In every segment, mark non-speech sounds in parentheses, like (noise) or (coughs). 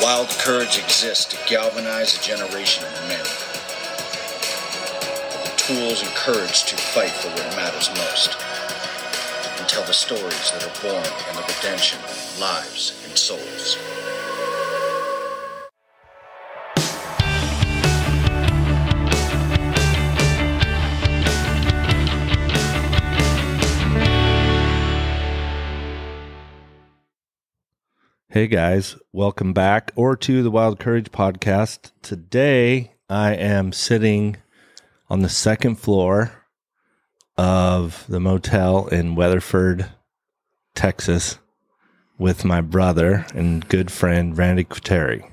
Wild courage exists to galvanize a generation of men. The tools and courage to fight for what matters most. And tell the stories that are born in the redemption of lives and souls. Hey guys, welcome back or to the Wild Courage podcast. Today I am sitting on the second floor of the motel in Weatherford, Texas with my brother and good friend Randy Quartieri.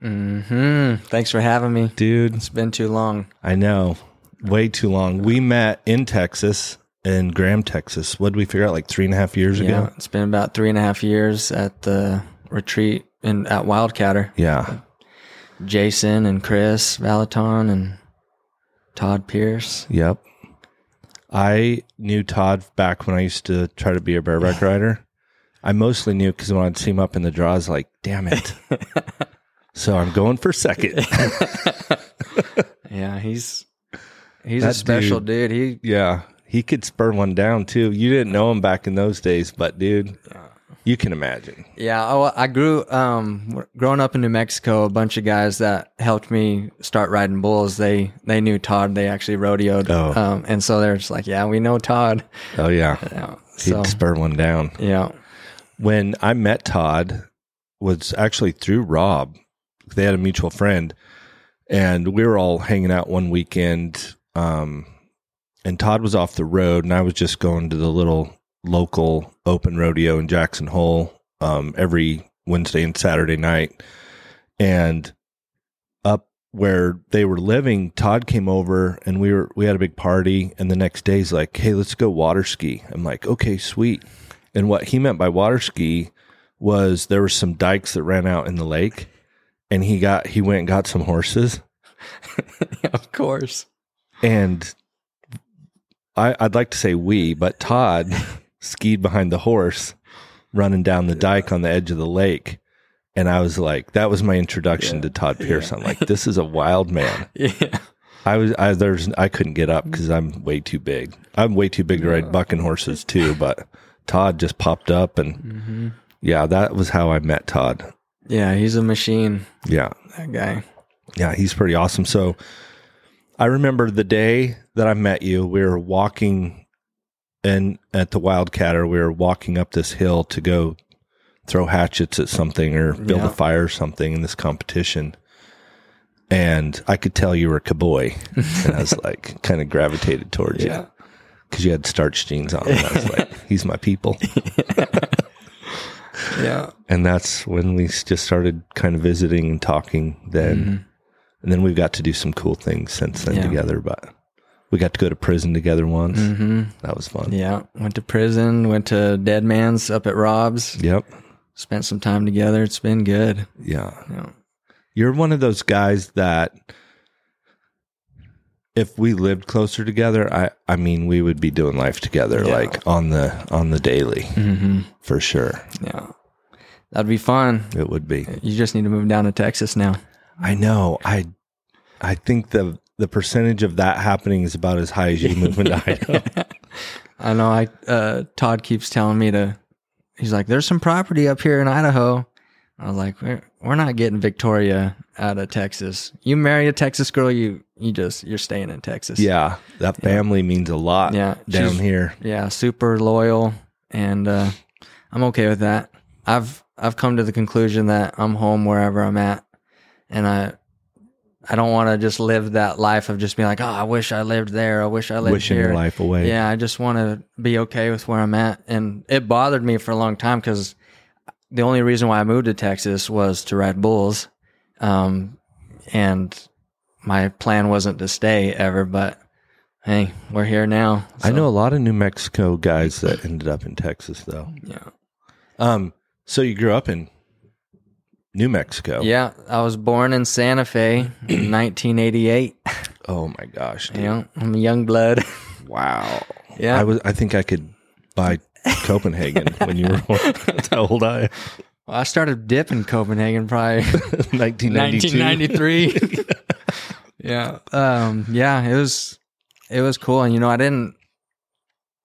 Hmm. Thanks for having me. Dude, It's been too long. I know, way too long. We met in Texas, in Graham, Texas. What did we figure out like three and a half years Yeah, ago? it's been about three and a half years at the retreat in at Wildcatter. Yeah. Jason and Chris Valaton and Todd Pierce. Yep. I knew Todd back when I used to try to be a bareback (laughs) rider. I mostly knew because when I'd see him up in the draws, like, damn it. (laughs) so I'm going for second. (laughs) Yeah, he's he's That a special dude. He yeah. He could spur one down too. You didn't know him back in those days, but dude, you can imagine. Yeah, oh, I grew um growing up in New Mexico. A bunch of guys that helped me start riding bulls. They they knew Todd. They actually rodeoed. Oh. Um, and so they're just like, yeah, we know Todd. Oh, yeah. Yeah, He'd spur one down. yeah, when I met Todd was actually through Rob. They had a mutual friend, and we were all hanging out one weekend. Um, and Todd was off the road, and I was just going to the little local open rodeo in Jackson Hole um, every Wednesday and Saturday night. And up where they were living, Todd came over, and we were we had a big party. And the next day, he's like, "Hey, let's go water ski." I'm like, "Okay, sweet." And what he meant by water ski was there were some dikes that ran out in the lake, and he got he went and got some horses, (laughs) of course. and I, I'd like to say we, but Todd (laughs) skied behind the horse, running down the dike on the edge of the lake. And I was like, that was my introduction to Todd Pierce. I'm like, this is a wild man. (laughs) Yeah. I was, I, there's, I couldn't get up because I'm way too big. I'm way too big to ride bucking horses too. But Todd just popped up, and mm-hmm. yeah, that was how I met Todd. Yeah, he's a machine. Yeah, That guy. yeah, he's pretty awesome. So I remember the day that I met you. We were walking, and at the Wildcatter, we were walking up this hill to go throw hatchets at something or build Yeah. a fire or something in this competition. And I could tell you were a cowboy, and I was like, (laughs) kind of gravitated towards Yeah. you because you had starch jeans on. And I was like, (laughs) he's my people. (laughs) Yeah. and that's when we just started kind of visiting and talking then and then we've got to do some cool things since then Mm-hmm. Yeah. together but we got to go to prison together once hmm that was fun Yeah. Went to prison, went to Dead Man's up at Rob's, yep spent some time together. It's been good. yeah Yeah. you're one of those guys that if we lived closer together i i mean we would be doing life together Yeah. like on the on the daily hmm for sure Yeah. That'd be fun. it would be You just need to move down to Texas now. i know i i think the the percentage of that happening is about as high as you moving to (laughs) idaho (laughs) I know. I uh, Todd keeps telling me to. He's like, "There's some property up here in Idaho." I was like, "We're we're not getting Victoria out of Texas. You marry a Texas girl, you you just you're staying in Texas." Yeah, that family means a lot Yeah, down here. yeah, super loyal, and uh, I'm okay with that. I've I've come to the conclusion that I'm home wherever I'm at, and I I don't want to just live that life of just being like, oh, I wish I lived there. I wish I lived Wishing here. your life away. Yeah, I just want to be okay with where I'm at, and it bothered me for a long time because the only reason why I moved to Texas was to ride bulls, um, and my plan wasn't to stay ever. But hey, we're here now. I know a lot of New Mexico guys that ended up in Texas though. Yeah. Um, so you grew up in New Mexico. Yeah, I was born in Santa Fe in (clears throat) 1988. Oh my gosh. dude. You I'm a young blood. Wow. (laughs) Yeah. I was I think I could buy Copenhagen (laughs) when you were born. That's (laughs) how old I am. Well, I started dipping Copenhagen probably 1992. 1993. yeah. Um, yeah, it was it was cool. And you know, I didn't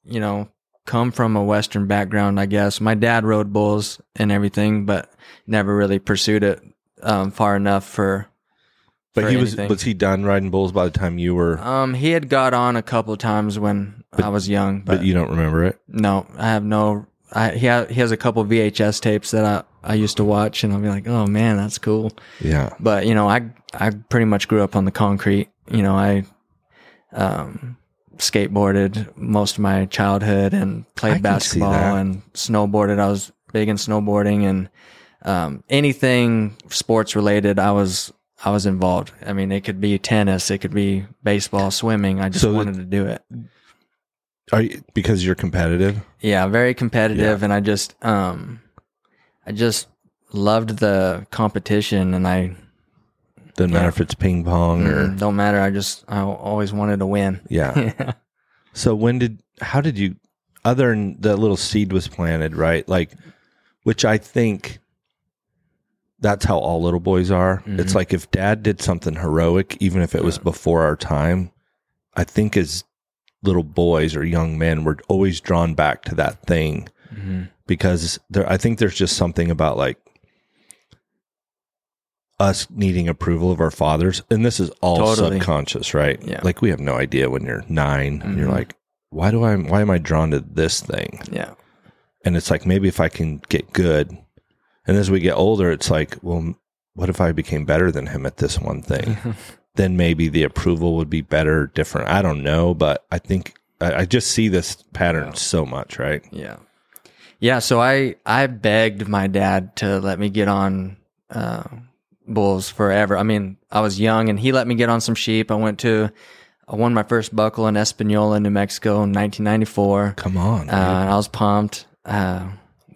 you know, come from a western background, I guess. My dad rode bulls and everything, but never really pursued it um, far enough for But for he was anything. was he done riding bulls by the time you were? um he had got on a couple of times when I was young, but, but you don't remember it. no, I have no I he ha- he has a couple VHS tapes that I I used to watch and I'll be like, "Oh man, that's cool." Yeah. but you know i i pretty much grew up on the concrete you know i um skateboarded most of my childhood and played basketball and snowboarded. I was big in snowboarding and um anything sports related i was i was involved. I mean it could be tennis it could be baseball swimming. I just So wanted to do it. Are you, because you're competitive? yeah very competitive and i just um i just loved the competition and i Doesn't Yeah. matter if it's ping pong or mm, don't matter i just i always wanted to win yeah. (laughs) yeah So when did how did you other than the little seed was planted, right? Like which I think that's how all little boys are. It's like if dad did something heroic, even if it was before our time, I think as little boys or young men, we're always drawn back to that thing Mhm. because there I think there's just something about like us needing approval of our fathers and this is all Totally. subconscious right Yeah. like we have no idea when you're 9 and you're like why do i why am i drawn to this thing Yeah. and it's like maybe if i can get good and as we get older it's like well what if i became better than him at this one thing (laughs) then maybe the approval would be better different i don't know but i think i, I just see this pattern so much right Yeah. Yeah. So I, I begged my dad to let me get on, uh, bulls forever. I mean, I was young and he let me get on some sheep. I went to, I won my first buckle in Espanola, New Mexico in 1994. come on Uh, and I was pumped. Uh,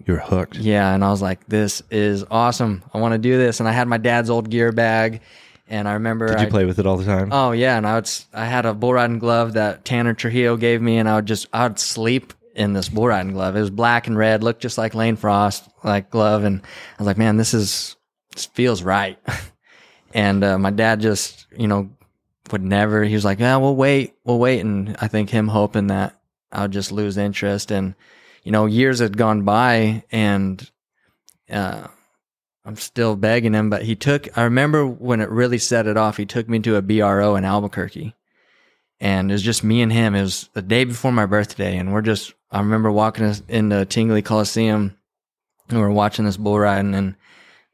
you're hooked yeah. And I was like, this is awesome. I want to do this. And I had my dad's old gear bag. And I remember did you I- play with it all the time Oh yeah, and I would I had a bull riding glove that Tanner Trujillo gave me, and I would just I would sleep in this bull riding glove. It was black and red, looked just like Lane Frost like glove, and I was like, man, this is this feels right. (laughs) and uh, my dad just you know would never. He was like, yeah, we'll wait, we'll wait, and I think him hoping that I would just lose interest, and you know years had gone by, and uh, I'm still begging him, but he took, I remember when it really set it off, he took me to a BRO in Albuquerque. And it was just me and him. It was the day before my birthday. And we're just, I remember walking in the Tingley Coliseum and we're watching this bull riding and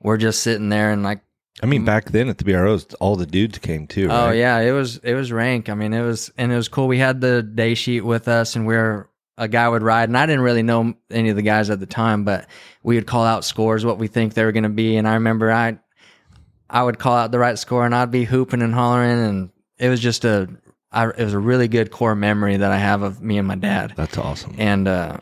we're just sitting there and like, I mean, back then at the BROs, all the dudes came too. oh yeah, it was, it was rank. I mean, it was, and it was cool. We had the day sheet with us and we are a guy would ride and I didn't really know any of the guys at the time, but we would call out scores, what we think they were going to be. And I remember I, I would call out the right score and I'd be hooping and hollering. And it was just a, I, it was a really good core memory that I have of me and my dad. That's awesome. And, uh,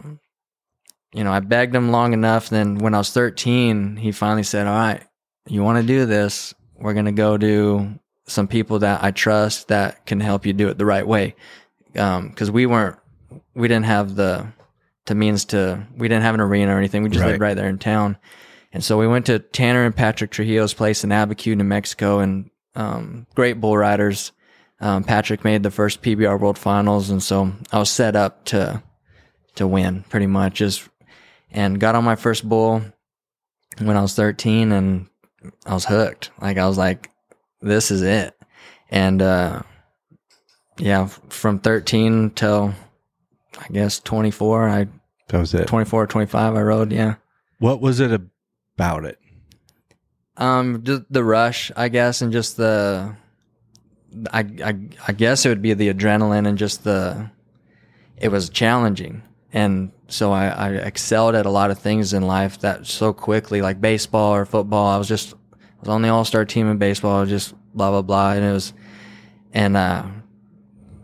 you know, I begged him long enough. Then when I was 13, he finally said, all right, you want to do this? We're going to go to some people that I trust that can help you do it the right way. Um, cause we weren't, we didn't have the, the means to, we didn't have an arena or anything. We just Right. lived right there in town. And so we went to Tanner and Patrick Trujillo's place in Abiquiu, New Mexico, and um, great bull riders. Um, Patrick made the first PBR World Finals, and so I was set up to to win pretty much. Just and got on my first bull when I was 13, and I was hooked. Like I was like, this is it. And uh, yeah, from 13 till I guess 24, I That was it. 24 or 25, I rode. Yeah. What was it about it? Um, the rush, I guess, and just the, I, I, I guess it would be the adrenaline and just the, it was challenging, and so I, I excelled at a lot of things in life that so quickly, like baseball or football. I was just, I was on the all star team in baseball, just blah blah blah, and it was, and uh,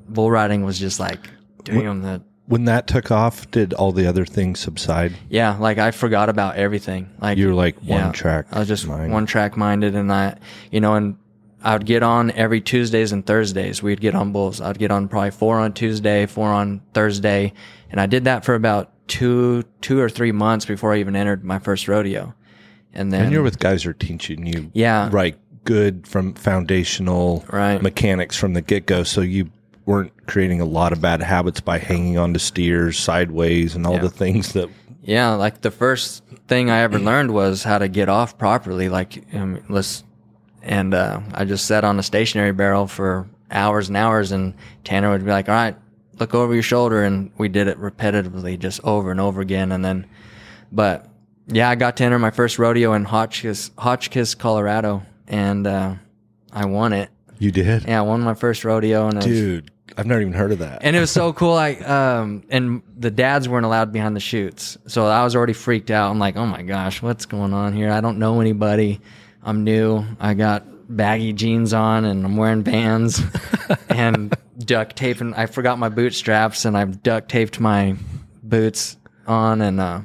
bull riding was just like, damn that. When that took off, did all the other things subside? Yeah, like I forgot about everything. Like You were like one Yeah. track. I was just mind. one track minded, and I, you know, and I would get on every Tuesdays and Thursdays. We'd get on bulls. I'd get on probably four on Tuesday, four on Thursday, and I did that for about two, two or three months before I even entered my first rodeo. and then and you're with guys who are teaching you yeah, right good from foundational right, mechanics from the get go. So you weren't creating a lot of bad habits by hanging on to steers sideways and all Yeah. the things that Yeah, like the first thing I ever learned was how to get off properly. Like, um, let's, and uh, I just sat on a stationary barrel for hours and hours, and Tanner would be like, "All right, look over your shoulder," and we did it repetitively, just over and over again. And then, but yeah, I got to enter my first rodeo in Hotchkiss, Hotchkiss, Colorado, and uh, I won it. you did. Yeah, I won my first rodeo, and it was- Dude, I've never even heard of that. and it was so (laughs) cool. Like, um, and the dads weren't allowed behind the chutes, so I was already freaked out. I'm like, oh my gosh, what's going on here? I don't know anybody. I'm new. I got baggy jeans on, and I'm wearing Vans, (laughs) and duct taping. I forgot my boot straps, and I've duct taped my boots on, and uh,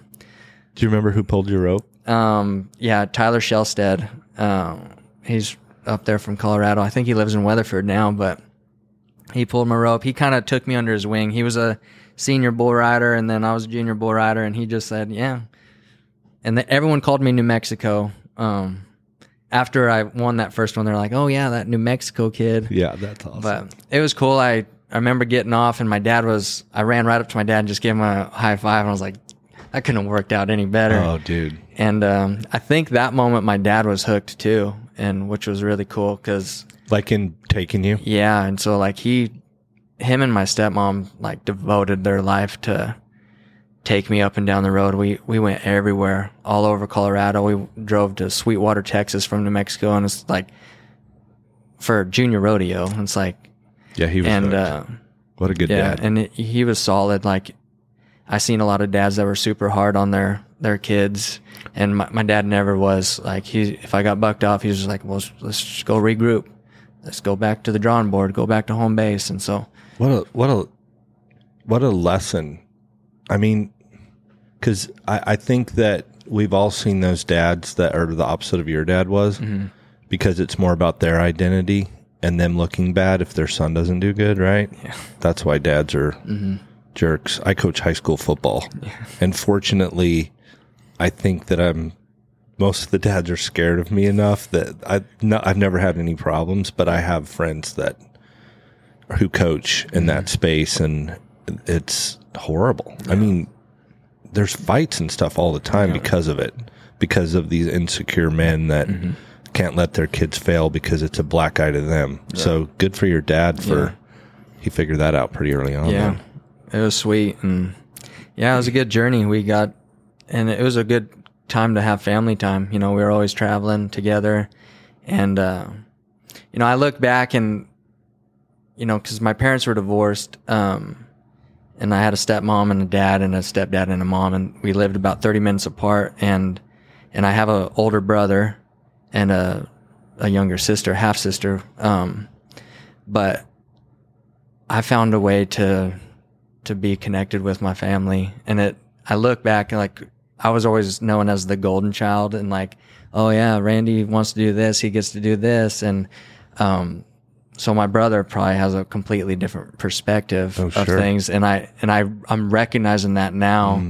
Do you remember who pulled your rope? um, yeah, Tyler Shellstead. Um, he's up there from Colorado. I think he lives in Weatherford now, but he pulled my rope. He kind of took me under his wing. He was a senior bull rider, and then I was a junior bull rider, and he just said, "Yeah." And the, everyone called me New Mexico. Um, after I won that first one, they're like, "Oh yeah, that New Mexico kid." Yeah, that's awesome. But it was cool. I, I remember getting off, and my dad was. I ran right up to my dad and just gave him a high five, and I was like, "That couldn't have worked out any better." oh, dude. And um, I think that moment my dad was hooked too, and which was really cool because Like in taking you? yeah, and so like he, him and my stepmom like devoted their life to take me up and down the road. We we went everywhere, all over Colorado. We drove to Sweetwater, Texas from New Mexico, and it's like for junior rodeo. It's like Yeah, he was. and uh, what a good yeah, dad. and it, he was solid. Like I seen a lot of dads that were super hard on their their kids, and my, my dad never was. Like he, if I got bucked off, he was just like, "Well, let's, let's just go regroup. Let's go back to the drawing board. Go back to home base." And so, What a what a what a lesson. I mean, because I, I think that we've all seen those dads that are the opposite of your dad was, Mm-hmm. because it's more about their identity and them looking bad if their son doesn't do good, right? Yeah. That's why dads are Mm-hmm. jerks. I coach high school football, and fortunately, I think that I'm. Most of the dads are scared of me enough that I no, I've never had any problems, but I have friends that who coach in that space, and it's horrible. I mean, there's fights and stuff all the time because of it, because of these insecure men that can't let their kids fail because it's a black eye to them. So good for your dad for Yeah. he figured that out pretty early on. yeah, man. it was sweet, and yeah, it was a good journey. We got, and it was a good time to have family time. You know, we were always traveling together, and uh, you know, I look back and you know, because my parents were divorced, um, and I had a stepmom and a dad and a stepdad and a mom, and we lived about thirty minutes apart. And and I have an older brother and a a younger sister, half sister. Um, but I found a way to to be connected with my family, and it. I look back and like I was always known as the golden child, and like, oh yeah, Randy wants to do this, he gets to do this, and um, so my brother probably has a completely different perspective Oh, of sure. things, and I and I I'm recognizing that now,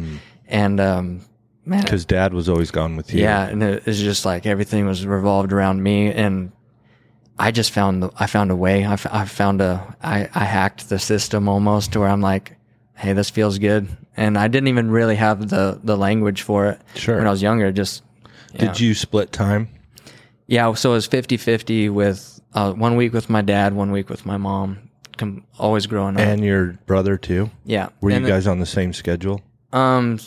and um, man, Because dad was always gone with you. yeah, and it was just like everything was revolved around me, and I just found the, I found a way. I, f- I found a I, I hacked the system almost to where I'm like, hey, this feels good, and I didn't even really have the the language for it Sure. when I was younger. Just Did you split time? yeah, so it was 50-50 with uh, one week with my dad, one week with my mom. Com- always growing up, And your brother too? yeah. Were And you guys on the same schedule? Um,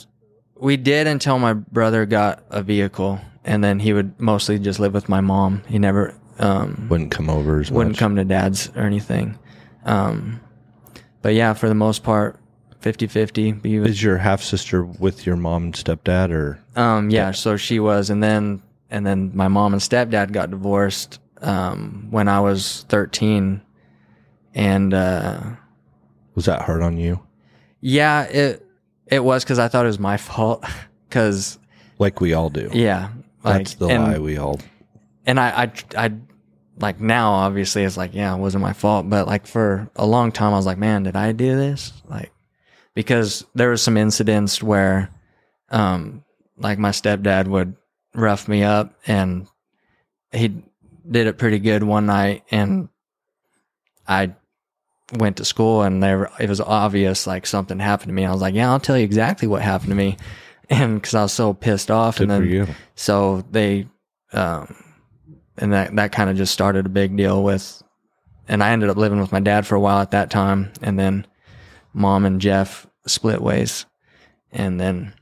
we did until my brother got a vehicle, and then he would mostly just live with my mom. He never um Wouldn't come over as wouldn't much. come to dad's or anything. Um, but yeah, for the most part, 50-50. Is your half sister with your mom and stepdad or Um, yeah, so she was, and then and then my mom and stepdad got divorced um, when I was thirteen, and uh, was that hard on you? yeah, it it was because I thought it was my fault. (laughs) Because Like we all do. yeah, like, That's the and, lie we all and I, I I like now obviously it's like yeah it wasn't my fault, but like for a long time I was like man did I do this like because there was some incidents where um like my stepdad would rough me up and he did it pretty good one night and I went to school and there it was obvious like something happened to me. I was like, yeah, I'll tell you exactly what happened to me. (laughs) And cause I was so pissed off. Good and then, so they, um, and that, that kind of just started a big deal with, and I ended up living with my dad for a while at that time. And then mom and Jeff split ways. And then,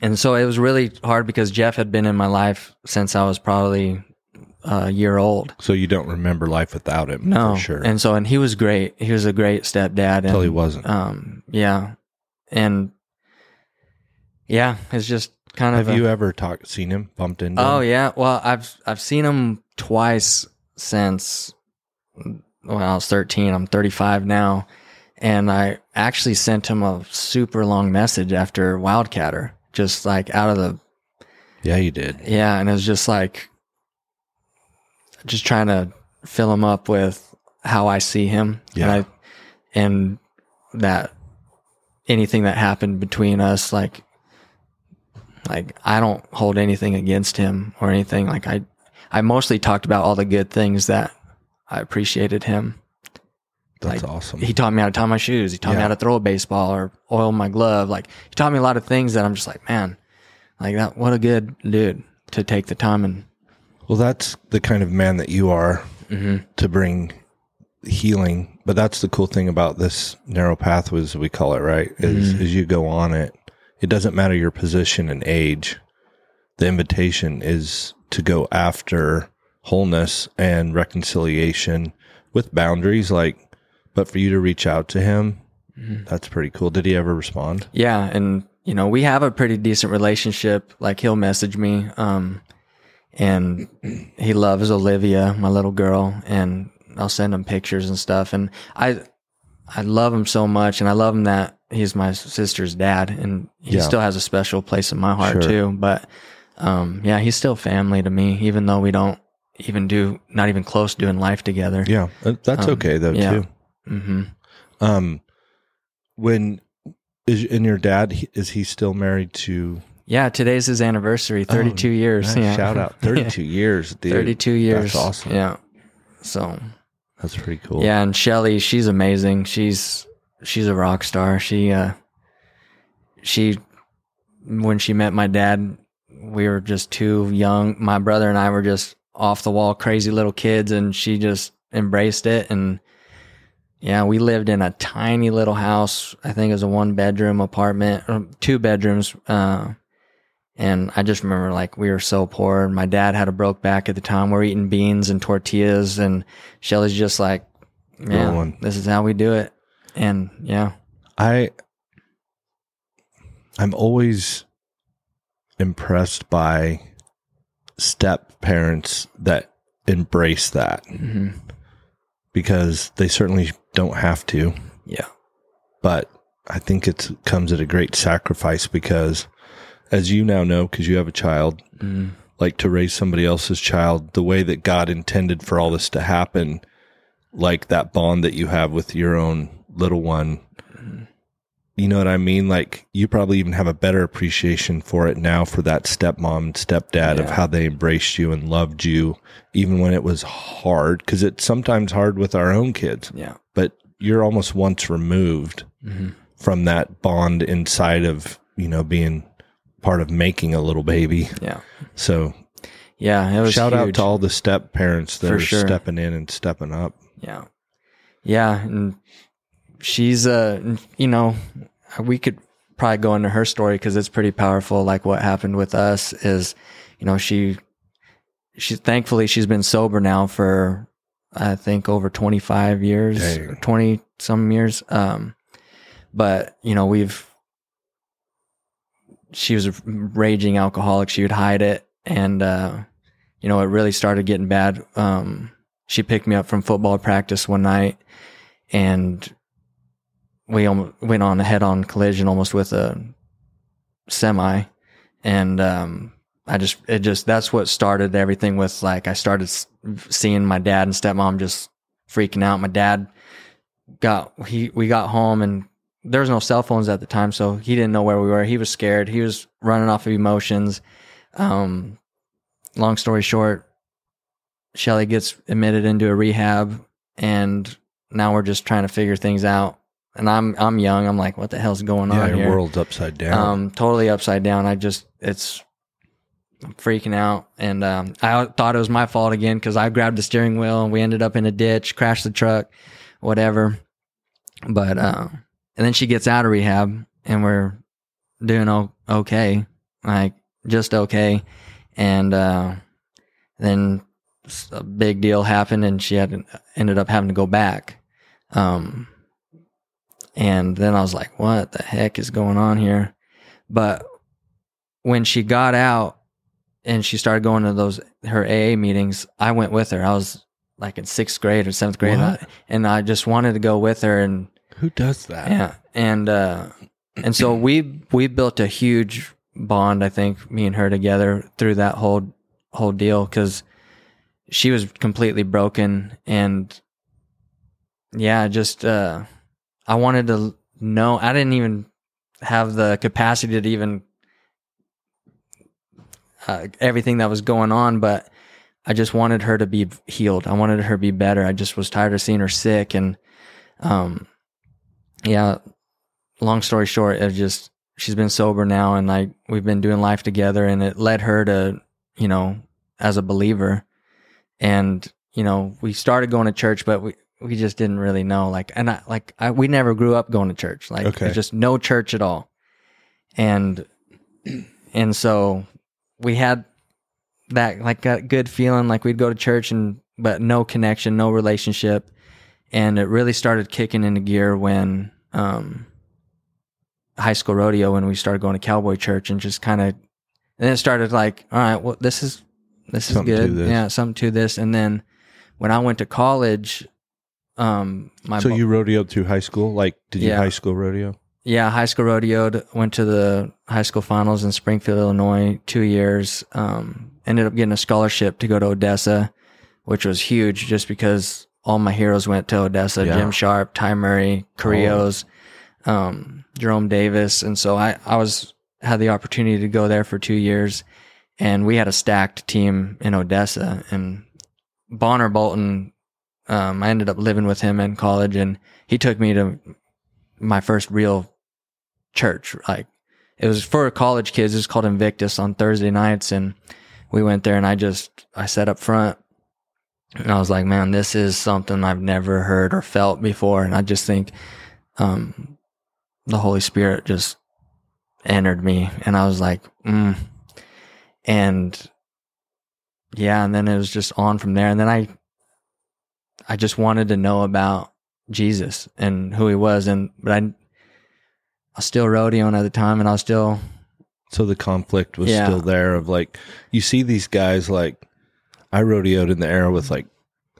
and so it was really hard because Jeff had been in my life since I was probably a year old. So you don't remember life without him, No, for sure. And so, and he was great. He was a great stepdad. And, Until he wasn't. Um, yeah, and yeah, it's just kind of. Have a- you ever talked, seen him, bumped into Oh him? yeah. Well, I've I've seen him twice since when I was 13. I'm 35 now, and I actually sent him a super long message after Wildcatter, just like out of the Yeah, you did. yeah, and it was just like just trying to fill him up with how I see him. Yeah. And I and that anything that happened between us, like like I don't hold anything against him or anything. Like I I mostly talked about all the good things that I appreciated him. That's Like, awesome. He taught me how to tie my shoes. He taught me how to throw a baseball or oil my glove. Like he taught me a lot of things that I'm just like, man, like that. What a good dude to take the time and well, that's the kind of man that you are Mhm. to bring healing. But that's the cool thing about this narrow path, as we call it, right? Is Mm-hmm. as you go on it, it doesn't matter your position and age. The invitation is to go after wholeness and reconciliation with boundaries, like. But for you to reach out to him, Mm-hmm. that's pretty cool. Did he ever respond? yeah, and you know we have a pretty decent relationship. Like he'll message me, um, and he loves Olivia, my little girl, and I'll send him pictures and stuff. And I, I love him so much, and I love him that he's my sister's dad, and he Yeah. still has a special place in my heart Sure. too. But, um, yeah, he's still family to me, even though we don't even do not even close doing life together. Yeah, that's Um, okay though yeah. too. hmm Um, when is and your dad is he still married to? Yeah, today's his anniversary, 32 years. Nice. Yeah. Shout out, (laughs) thirty-two years, dude. 32 years. That's awesome. Yeah. So, That's pretty cool. yeah, and Shelly, she's amazing. She's she's a rock star. She uh she when she met my dad, we were just too young. My brother and I were just off the wall crazy little kids and she just embraced it and yeah, we lived in a tiny little house. I think it was a one bedroom apartment, or two bedrooms. Uh, and I just remember like we were so poor. And my dad had a broke back at the time. We're eating beans and tortillas, and Shelly's just like, "Yeah, this is how we do it." And yeah, I I'm always impressed by step parents that embrace that hmm because they certainly don't have to, yeah, but I think it comes at a great sacrifice because as you now know because you have a child, mm like to raise somebody else's child the way that God intended for all this to happen, like that bond that you have with your own little one. You know what I mean? Like you probably even have a better appreciation for it now for that stepmom and stepdad of how they embraced you and loved you, even when it was hard. Because it's sometimes hard with our own kids, yeah, but you're almost once removed hmm from that bond inside of you know being part of making a little baby. yeah, So yeah. It was Shout out to all the step parents that For are sure. stepping in and stepping up. Yeah. Yeah. And she's, uh, you know, we could probably go into her story because it's pretty powerful. Like what happened with us is, you know, she, she, thankfully, she's been sober now for, I think, over 25 years, Dang. 20 some years. Um, but, you know, we've, she was a raging alcoholic. She would hide it. And, uh, you know, it really started getting bad. Um, she picked me up from football practice one night and we went on a head on collision almost with a semi. And, um, I just, it just, that's what started everything with like, I started seeing my dad and stepmom just freaking out. My dad got, he, we got home and there was no cell phones at the time. So he didn't know where we were. He was scared. He was running off of emotions. Um, long story short, Shelly gets admitted into a rehab, and now we're just trying to figure things out. And I'm I'm young. I'm like, what the hell's going Yeah, on your here? world's upside down. um, totally upside down. I just it's I'm freaking out, and um, I thought it was my fault again because I grabbed the steering wheel and we ended up in a ditch, crashed the truck, whatever. But uh, and then she gets out of rehab, and we're doing okay, like just okay, and uh, then a big deal happened, and she had ended up having to go back. Um, and then I was like, what the heck is going on here? But when she got out and she started going to those her AA meetings, I went with her. I was like in sixth grade or seventh grade, and I just wanted to go with her. And Who does that? yeah, and uh, and so we we built a huge bond. I think me and her together through that whole whole deal because she was completely broken and yeah, just uh, I wanted to know. I didn't even have the capacity to even uh, everything that was going on, but I just wanted her to be healed. I wanted her to be better. I just was tired of seeing her sick and um yeah, long story short, it just she's been sober now and like we've been doing life together and it led her to, you know, as a believer. And, you know, we started going to church, but we we just didn't really know. Like and I like I we never grew up going to church. Like Okay. there's just no church at all. And and so we had that like good feeling like we'd go to church and but no connection, no relationship and it really started kicking into gear when um, high school rodeo when we started going to cowboy church and just kind of then it started like all right well this is this is Something to good this. yeah something to this and then when i went to college um my So bo- you rodeoed through high school? Like, did you high school rodeo? yeah high school rodeoed went to the high school finals in springfield illinois two years um ended up getting a scholarship to go to odessa which was huge just because all my heroes went to odessa Yeah. jim sharp ty murray carrillos um jerome davis and so i i was had the opportunity to go there for two years and we had a stacked team in odessa and bonner bolton um, i ended up living with him in college and he took me to my first real church. Like it was for college kids. It was called Invictus on Thursday nights, and we went there. And I just I sat up front, and I was like, man, this is something I've never heard or felt before. And I just think, um, the Holy Spirit just entered me, and I was like, mm. and yeah, and then it was just on from there. And then I, I just wanted to know about Jesus and who he was, and but I, I was still rodeoing at the time, and I was still So the conflict was Yeah. still there of like, you see these guys like, I rodeoed in the era with like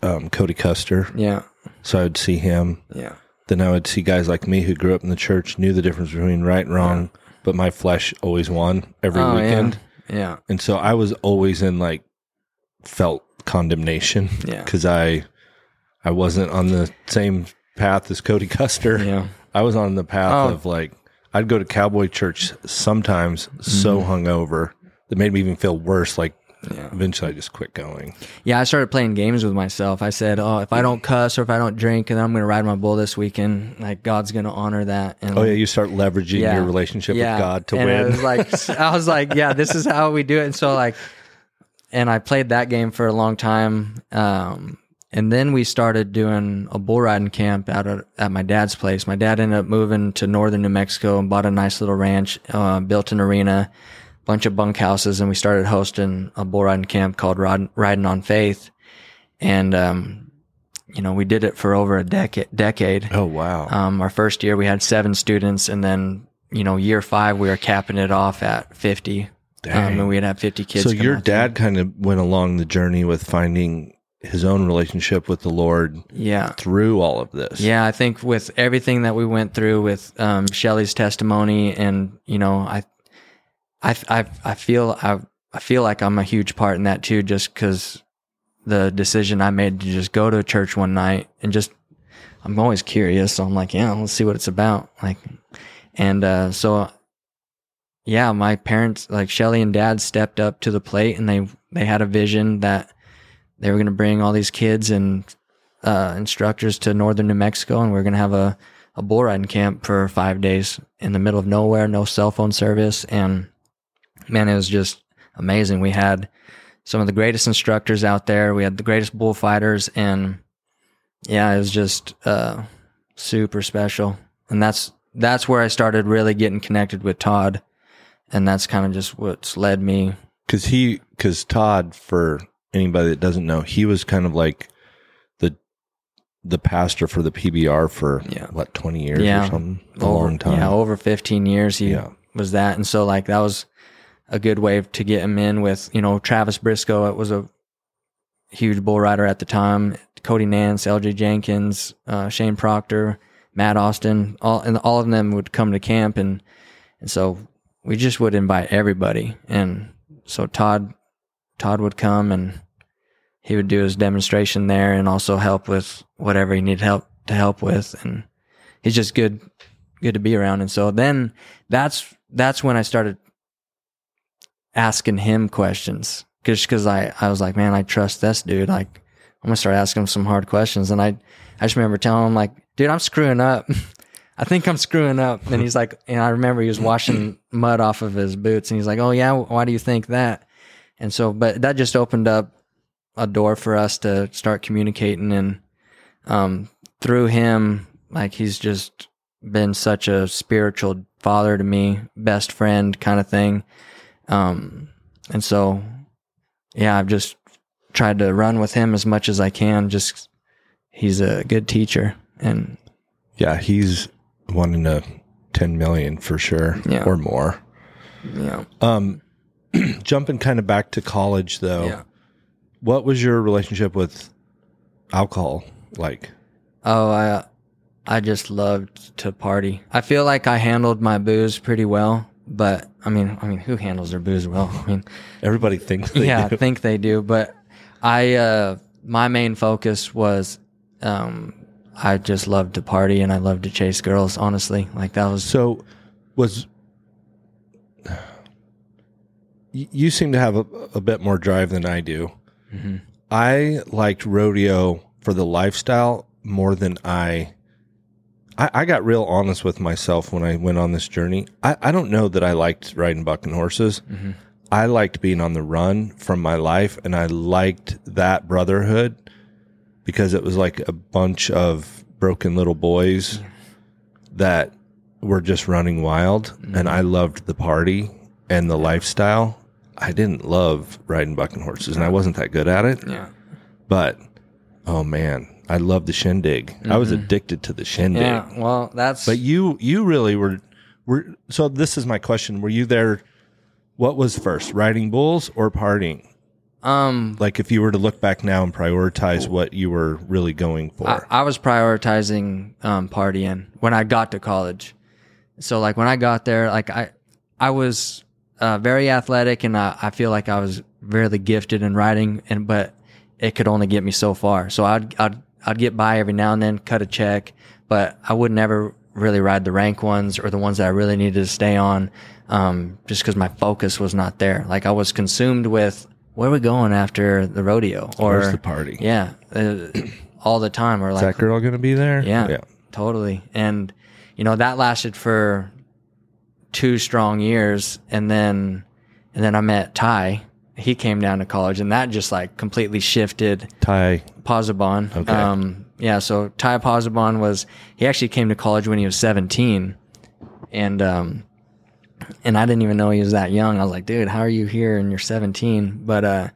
um, Cody Custer. yeah So I would see him. yeah Then I would see guys like me who grew up in the church, knew the difference between right and wrong, but my flesh always won every Oh, weekend. yeah And so I was always in like, felt condemnation yeah because I, I wasn't on the same path as Cody Custer. yeah I was on the path Oh. of like I'd go to cowboy church sometimes so hungover that made me even feel worse. Like Mm-hmm. Yeah eventually I just quit going. yeah. I started playing games with myself. I said, oh, if I don't cuss or if I don't drink, and I'm going to ride my bull this weekend, like God's going to honor that. And Oh yeah, you start leveraging Yeah. your relationship with God to and win. It was like (laughs) I was like, yeah, this is how we do it. And so like, and I played that game for a long time. Um, and then we started doing a bull riding camp out at, at my dad's place. My dad ended up moving to northern New Mexico and bought a nice little ranch, uh, built an arena, bunch of bunkhouses, and we started hosting a bull riding camp called Rod- Riding on Faith. And um, you know, we did it for over a decade. Decade. oh wow. Um, our first year we had seven students, and then you know year five we were capping it off at fifty. Um, and we'd have fifty kids. so your dad kind of went along the journey with finding his own relationship with the Lord yeah, through all of this. yeah. I think with everything that we went through with um, Shelly's testimony, and you know, I, I, I, I feel I, I feel like I'm a huge part in that too, just because the decision I made to just go to church one night and just I'm always curious. So I'm like, yeah, let's see what it's about. Like, and uh, so yeah, my parents, like Shelly and Dad, stepped up to the plate, and they they had a vision that they were going to bring all these kids and uh, instructors to northern New Mexico, and we are going to have a a bull riding camp for five days in the middle of nowhere, no cell phone service, and man, it was just amazing. We had some of the greatest instructors out there. We had the greatest bullfighters, and yeah, it was just uh, super special. And that's that's where I started really getting connected with Todd, and that's kind of just what's led me. Because he, because Todd, for anybody that doesn't know, he was kind of like the the pastor for the PBR for Yeah. what twenty years Yeah. or something, a over, long time. Yeah, over 15 years he Yeah. was that. And so like that was a good way to get him in with, you know, Travis Briscoe. It was a huge bull rider at the time. Cody Nance, LJ Jenkins, uh, Shane Proctor, Matt Austin, all and all of them would come to camp and and so we just would invite everybody. And so Todd Todd would come and he would do his demonstration there and also help with whatever he needed help to help with and he's just good good to be around and so then that's that's when i started asking him questions. Because because I, I was like man i trust this dude. Like i'm gonna start asking him some hard questions. And i i just remember telling him like dude i'm screwing up. (laughs) I think i'm screwing up. And he's like and i remember he was washing mud off of his boots. And he's like oh yeah why do you think that? And so but that just opened up a door for us to start communicating. And um, through him like he's just been such a spiritual father to me best friend kind of thing um, and so yeah i've just tried to run with him as much as i can just he's a good teacher and Yeah, he's one in a ten million for sure, Yeah. or more. yeah Um, (clears throat) jumping kind of back to college though, yeah what was your relationship with alcohol like? Oh, I I just loved to party. I feel like I handled my booze pretty well, but I mean, I mean, who handles their booze well? (laughs) I mean, Everybody thinks they yeah, I do. think they do, but I uh my main focus was um I just loved to party and I loved to chase girls, honestly. Like that was So, was you seem to have a, a bit more drive than I do? Mm-hmm. I liked rodeo for the lifestyle more than I. I, I got real honest with myself when I went on this journey. I, I don't know that I liked riding bucking horses. Mm-hmm. I liked being on the run from my life, and I liked that brotherhood because it was like a bunch of broken little boys that were just running wild, and I loved the party and the lifestyle. I didn't love riding bucking horses, and I wasn't that good at it. yeah. But oh man, I loved the shindig. I was addicted to the shindig. Yeah, well, that's But you, you really were, were. So this is my question: Were you there? What was first, riding bulls or partying? um Like, if you were to look back now and prioritize what you were really going for, I, I was prioritizing um, partying when I got to college. So like when I got there, like I, I was uh, very athletic and I, I feel like I was really gifted in riding, and but it could only get me so far. So I'd I'd I'd get by every now and then, cut a check, but I would never really ride the rank ones or the ones that I really needed to stay on, um, just because my focus was not there. Like I was consumed with where are we going after the rodeo or Where's the party? yeah, uh, all the time. Or is like, that girl going to be there? yeah, yeah. totally. And you know that lasted for two strong years, and then and then I met Ty. He came down to college, and that just like completely shifted Ty. Pozzobon. Okay. Um, yeah, so Ty Pozzobon was he actually came to college when he was 17, and um, and I didn't even know he was that young. I was like, dude, how are you here and you're 17? But uh,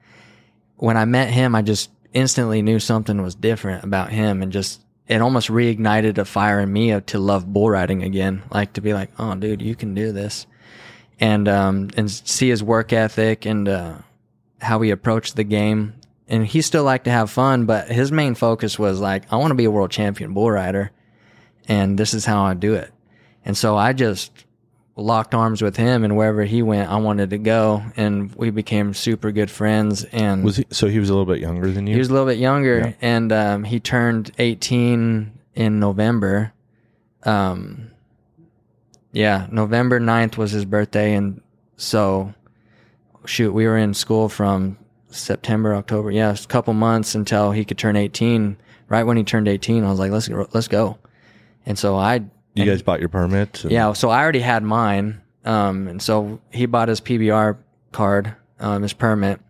when I met him, I just instantly knew something was different about him, and just it almost reignited a fire in me to love bull riding again. Like to be like, oh, dude, you can do this, and um, and see his work ethic and uh, how he approached the game. And he still liked to have fun, but his main focus was like, I want to be a world champion bull rider, and this is how I do it. And so I just locked arms with him, and wherever he went, I wanted to go, and we became super good friends. And Was he? So he was a little bit younger than you. he was a little bit younger, and um, he turned 18 in November. Um, yeah, November 9th was his birthday, and so shoot, we were in school from September, October, yeah, a couple months until he could turn 18. Right when he turned 18, I was like, let's go, let's go. And so I, You guys bought your permits? and- yeah, so I already had mine. Um, and so he bought his PBR card, um, his permit.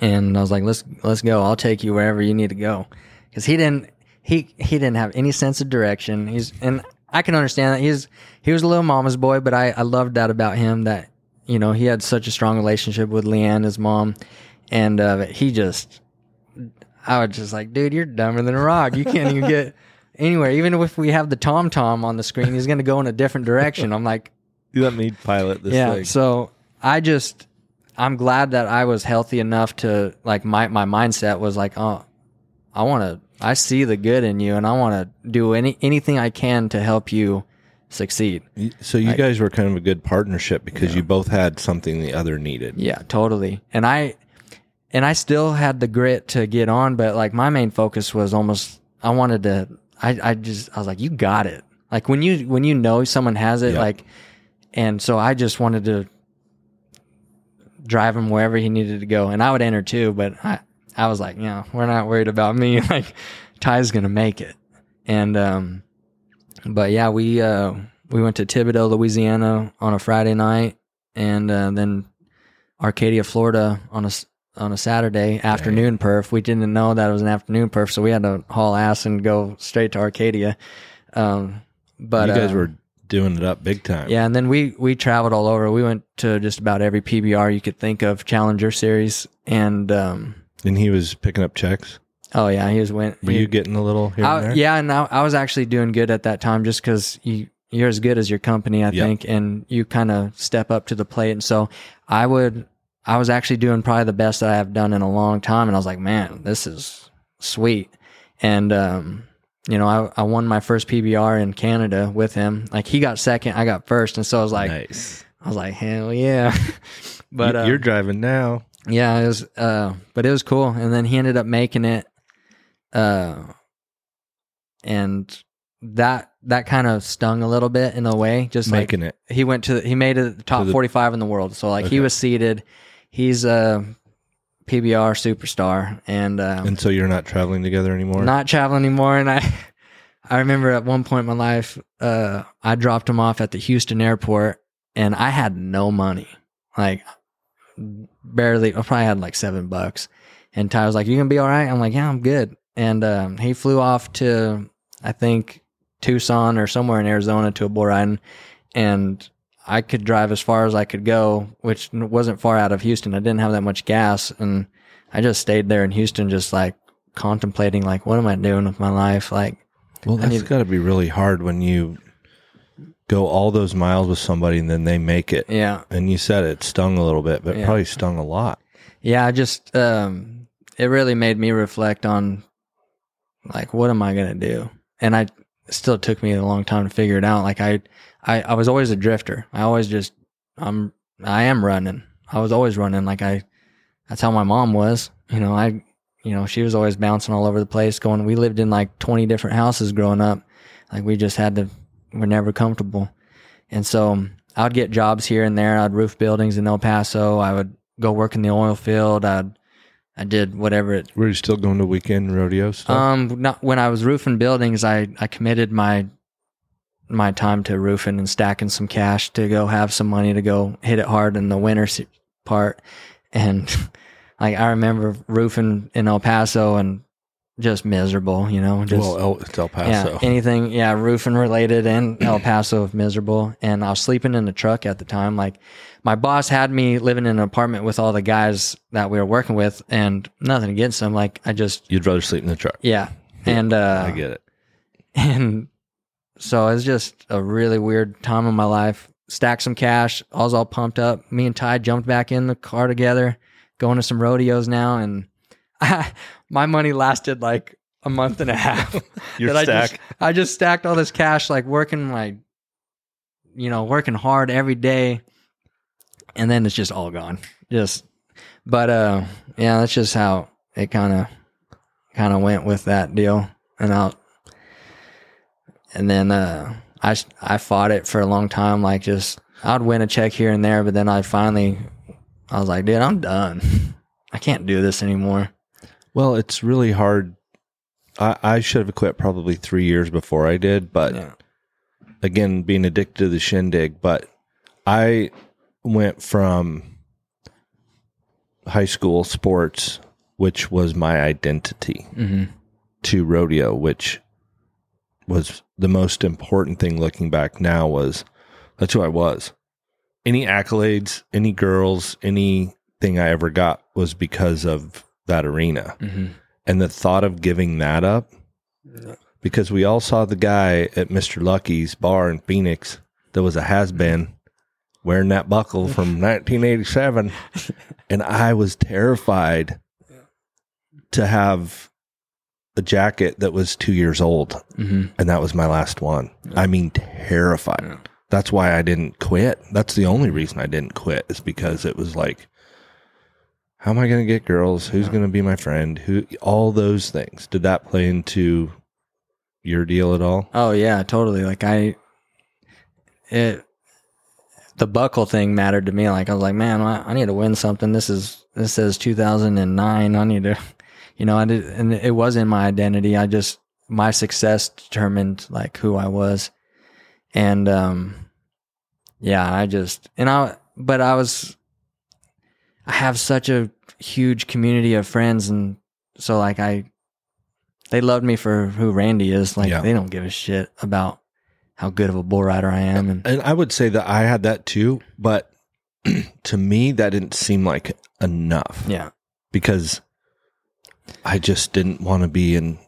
And I was like, let's, let's go. I'll take you wherever you need to go. Cause he didn't, he, he didn't have any sense of direction. He's, and I can understand that he's, he was a little mama's boy, but I, I loved that about him that, you know, he had such a strong relationship with Leanne, his mom. And, uh, he just, I was just like, dude, you're dumber than a rock. You can't even get (laughs) anywhere. Even if we have the Tom Tom on the screen, he's going to go in a different direction. I'm like, (laughs) You let me pilot this yeah. thing. So I just, I'm glad that I was healthy enough to like my my mindset was like, oh, I want to. I see the good in you, and I want to do any anything I can to help you succeed. So you guys were kind of a good partnership because you both had something the other needed. Yeah, totally. And I and I still had the grit to get on, but like my main focus was almost I wanted to I I just I was like you got it. Like when you when you know someone has it Yeah. like and so I just wanted to drive him wherever he needed to go and I would enter too, but I I was like, yeah, we're not worried about me. (laughs) Like Ty's going to make it. And um but yeah, we uh we went to Thibodaux, Louisiana on a Friday night and uh, then Arcadia, Florida on a on a Saturday afternoon perf. We didn't know that it was an afternoon perf, so we had to haul ass and go straight to Arcadia. Um, but you guys uh, were doing it up big time. yeah, and then we we traveled all over. We went to just about every PBR you could think of, Challenger Series, and um, And he was picking up checks. oh yeah, he was went. Were he- you getting a little here and there? yeah, and I, I was actually doing good at that time just because you you're as good as your company, I Yep. think, and you kind of step up to the plate. And so I would, I was actually doing probably the best that I have done in a long time, and I was like, man, this is sweet. And um, you know, I I won my first PBR in Canada with him. Like he got second, I got first, and so I was like, nice. I was like, hell yeah. (laughs) but You- uh, you're driving now. Yeah, it was uh but it was cool. And then he ended up making it uh and that that kind of stung a little bit in a way. Just Making like it. he went to he made it the top To the- forty five in the world. So like he was seated. He's a PBR superstar and uh And so you're not traveling together anymore? not traveling anymore and I (laughs) I remember at one point in my life, uh, I dropped him off at the Houston airport and I had no money. Like barely I probably had like seven bucks. And Ty was like, You gonna be all right? I'm like, Yeah, I'm good. And um, he flew off to I think Tucson or somewhere in Arizona to a bull riding and I could drive as far as I could go, which wasn't far out of Houston. I didn't have that much gas and I just stayed there in Houston just like contemplating like what am I doing with my life? Like Well, that's got to be really hard when you go all those miles with somebody and then they make it. yeah. And you said it stung a little bit, but Yeah. probably stung a lot. Yeah, I just um it really made me reflect on like what am I gonna do? And I still took me a long time to figure it out. Like I I, I was always a drifter. I always just I'm I am running. I was always running like I that's how my mom was. You know, I you know, she was always bouncing all over the place going we lived in like twenty different houses growing up. Like we just had to we're never comfortable. And so I would get jobs here and there. I'd roof buildings in El Paso. I would go work in the oil field. I'd I did whatever it Were you still going to weekend rodeo stuff? um not when I was roofing buildings I I committed my my time to roofing and stacking some cash to go have some money to go hit it hard in the winter part and (laughs) like I remember roofing in El Paso and just miserable, you know, just well, El, it's El Paso. yeah, (laughs) anything, yeah, roofing related and El Paso miserable. And I was sleeping in the truck at the time. Like my boss had me living in an apartment with all the guys that we were working with and nothing against them. Like I just, You'd rather sleep in the truck. yeah. And, uh, I get it. and so it was just a really weird time in my life. Stacked some cash. I was all pumped up. Me and Ty jumped back in the car together, going to some rodeos now. And (laughs) I, my money lasted like a month and a half. (laughs) Your that I just- I just stacked all this cash, like working like, you know, working hard every day, and then it's just all gone. Just, but uh, yeah, that's just how it kind of, kind of went with that deal, and out, and then uh, I I fought it for a long time, like just I'd win a check here and there, but then I finally, I was like, dude, I'm done. (laughs) I can't do this anymore. Well, it's really hard. I, I should have quit probably three years before I did, but Yeah. again, being addicted to the shindig. But I went from high school sports, which was my identity, hmm to rodeo, which was the most important thing looking back now was that's who I was. Any accolades, any girls, anything I ever got was because of that arena. hmm And the thought of giving that up, because we all saw the guy at Mr. Lucky's bar in Phoenix that was a has been wearing that buckle from (laughs) 1987. And I was terrified to have a jacket that was two years old. hmm And that was my last one. I mean, terrified. That's why I didn't quit. That's the only reason I didn't quit is because it was like, how am I going to get girls? Who's going to be my friend? Who, all those things. Did that play into your deal at all? Oh yeah, totally. Like I, it, the buckle thing mattered to me. Like I was like, man, I, I need to win something. This is this says 2009. I need to, (laughs) you know, I did, and it was in my identity. I just my success determined like who I was, and um, yeah, I just and I, but I was, I have such a huge community of friends, and so like I they loved me for who Randy is. Like Yeah. they don't give a shit about how good of a bull rider I am. And And I would say that I had that too, but (clears throat) to me, that didn't seem like enough yeah, because I just didn't want to be in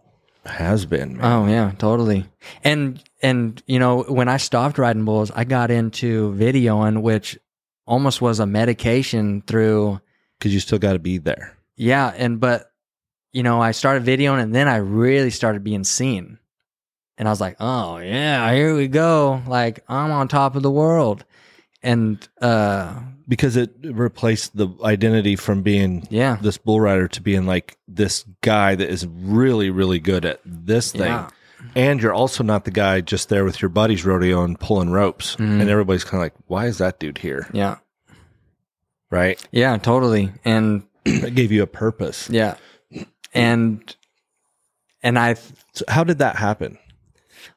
has been. Man. oh yeah, totally. And and you know when I stopped riding bulls, I got into videoing, which almost was a medication through. Because you still got to be there. Yeah, and but you know I started videoing, and then I really started being seen. And I was like, oh yeah, here we go. Like I'm on top of the world. And uh because it replaced the identity from being yeah. this bull rider to being like this guy that is really really good at this thing Yeah. And you're also not the guy just there with your buddies rodeo and pulling ropes Mhm. and everybody's kind of like why is that dude here Yeah. right Yeah, totally. And it gave you a purpose yeah. And and I so how did that happen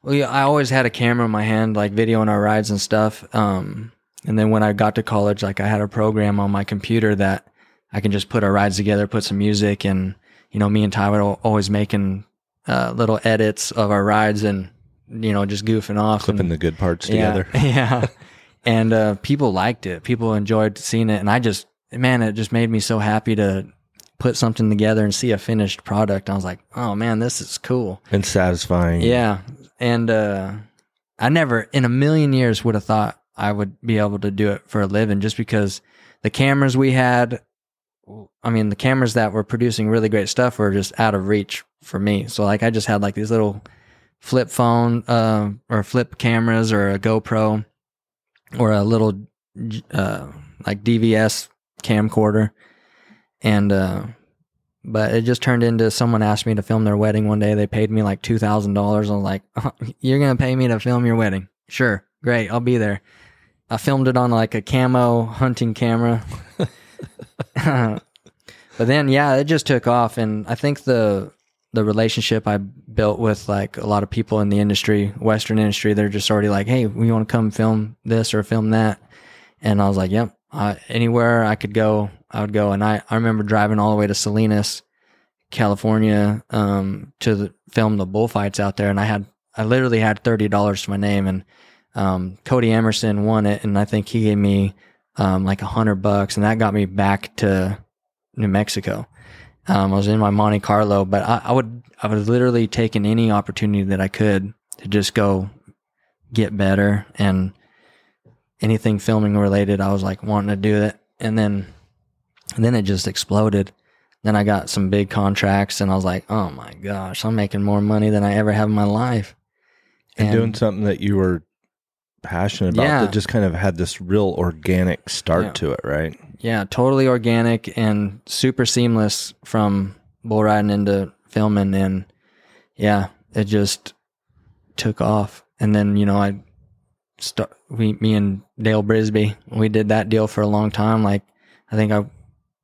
well, yeah, I always had a camera in my hand, like videoing our rides and stuff. Um, and then when I got to college, like I had a program on my computer that I can just put our rides together, put some music, and you know, me and Ty were always making uh, little edits of our rides and you know, just goofing off, clipping and, the good parts yeah, together (laughs) Yeah, and uh, people liked it. People enjoyed seeing it, and I just, man, it just made me so happy to put something together and see a finished product. I was like, oh man, this is cool. and satisfying Yeah. And uh I never in a million years would have thought I would be able to do it for a living just because the cameras we had I mean the cameras that were producing really great stuff were just out of reach for me. So like I just had like these little flip phone uh or flip cameras or a GoPro or a little uh like DVS camcorder and uh but it just turned into someone asked me to film their wedding one day. They paid me like two thousand dollars. I was like, "Oh, (laughs) "You're gonna pay me to film your wedding? Sure, great, I'll be there." I filmed it on like a camo hunting camera. (laughs) (laughs) but then, yeah, it just took off, and I think the the relationship I built with like a lot of people in the industry, Western industry, they're just already like, "Hey, we want to come film this or film that," and I was like, "Yep." Anywhere I could go, I would go. And I, I remember driving all the way to Salinas, California, um, to the, film the bullfights out there. And I had, I literally had $30 to my name and, um, Cody Emerson won it. And I think he gave me, um, like a hundred bucks and that got me back to New Mexico. Um, I was in my Monte Carlo, but I, I would, I was literally taking any opportunity that I could to just go get better and anything filming related. I was like wanting to do it. And then, and then it just exploded. Then I got some big contracts and I was like, oh my gosh, I'm making more money than I ever have in my life. and doing something that you were passionate about Yeah. that just kind of had this real organic start Yeah. to it right Yeah, totally organic and super seamless from bull riding into filming. And yeah, it just took off. And then, you know, I start, we, me and Dale Brisby, we did that deal for a long time. Like, I think I,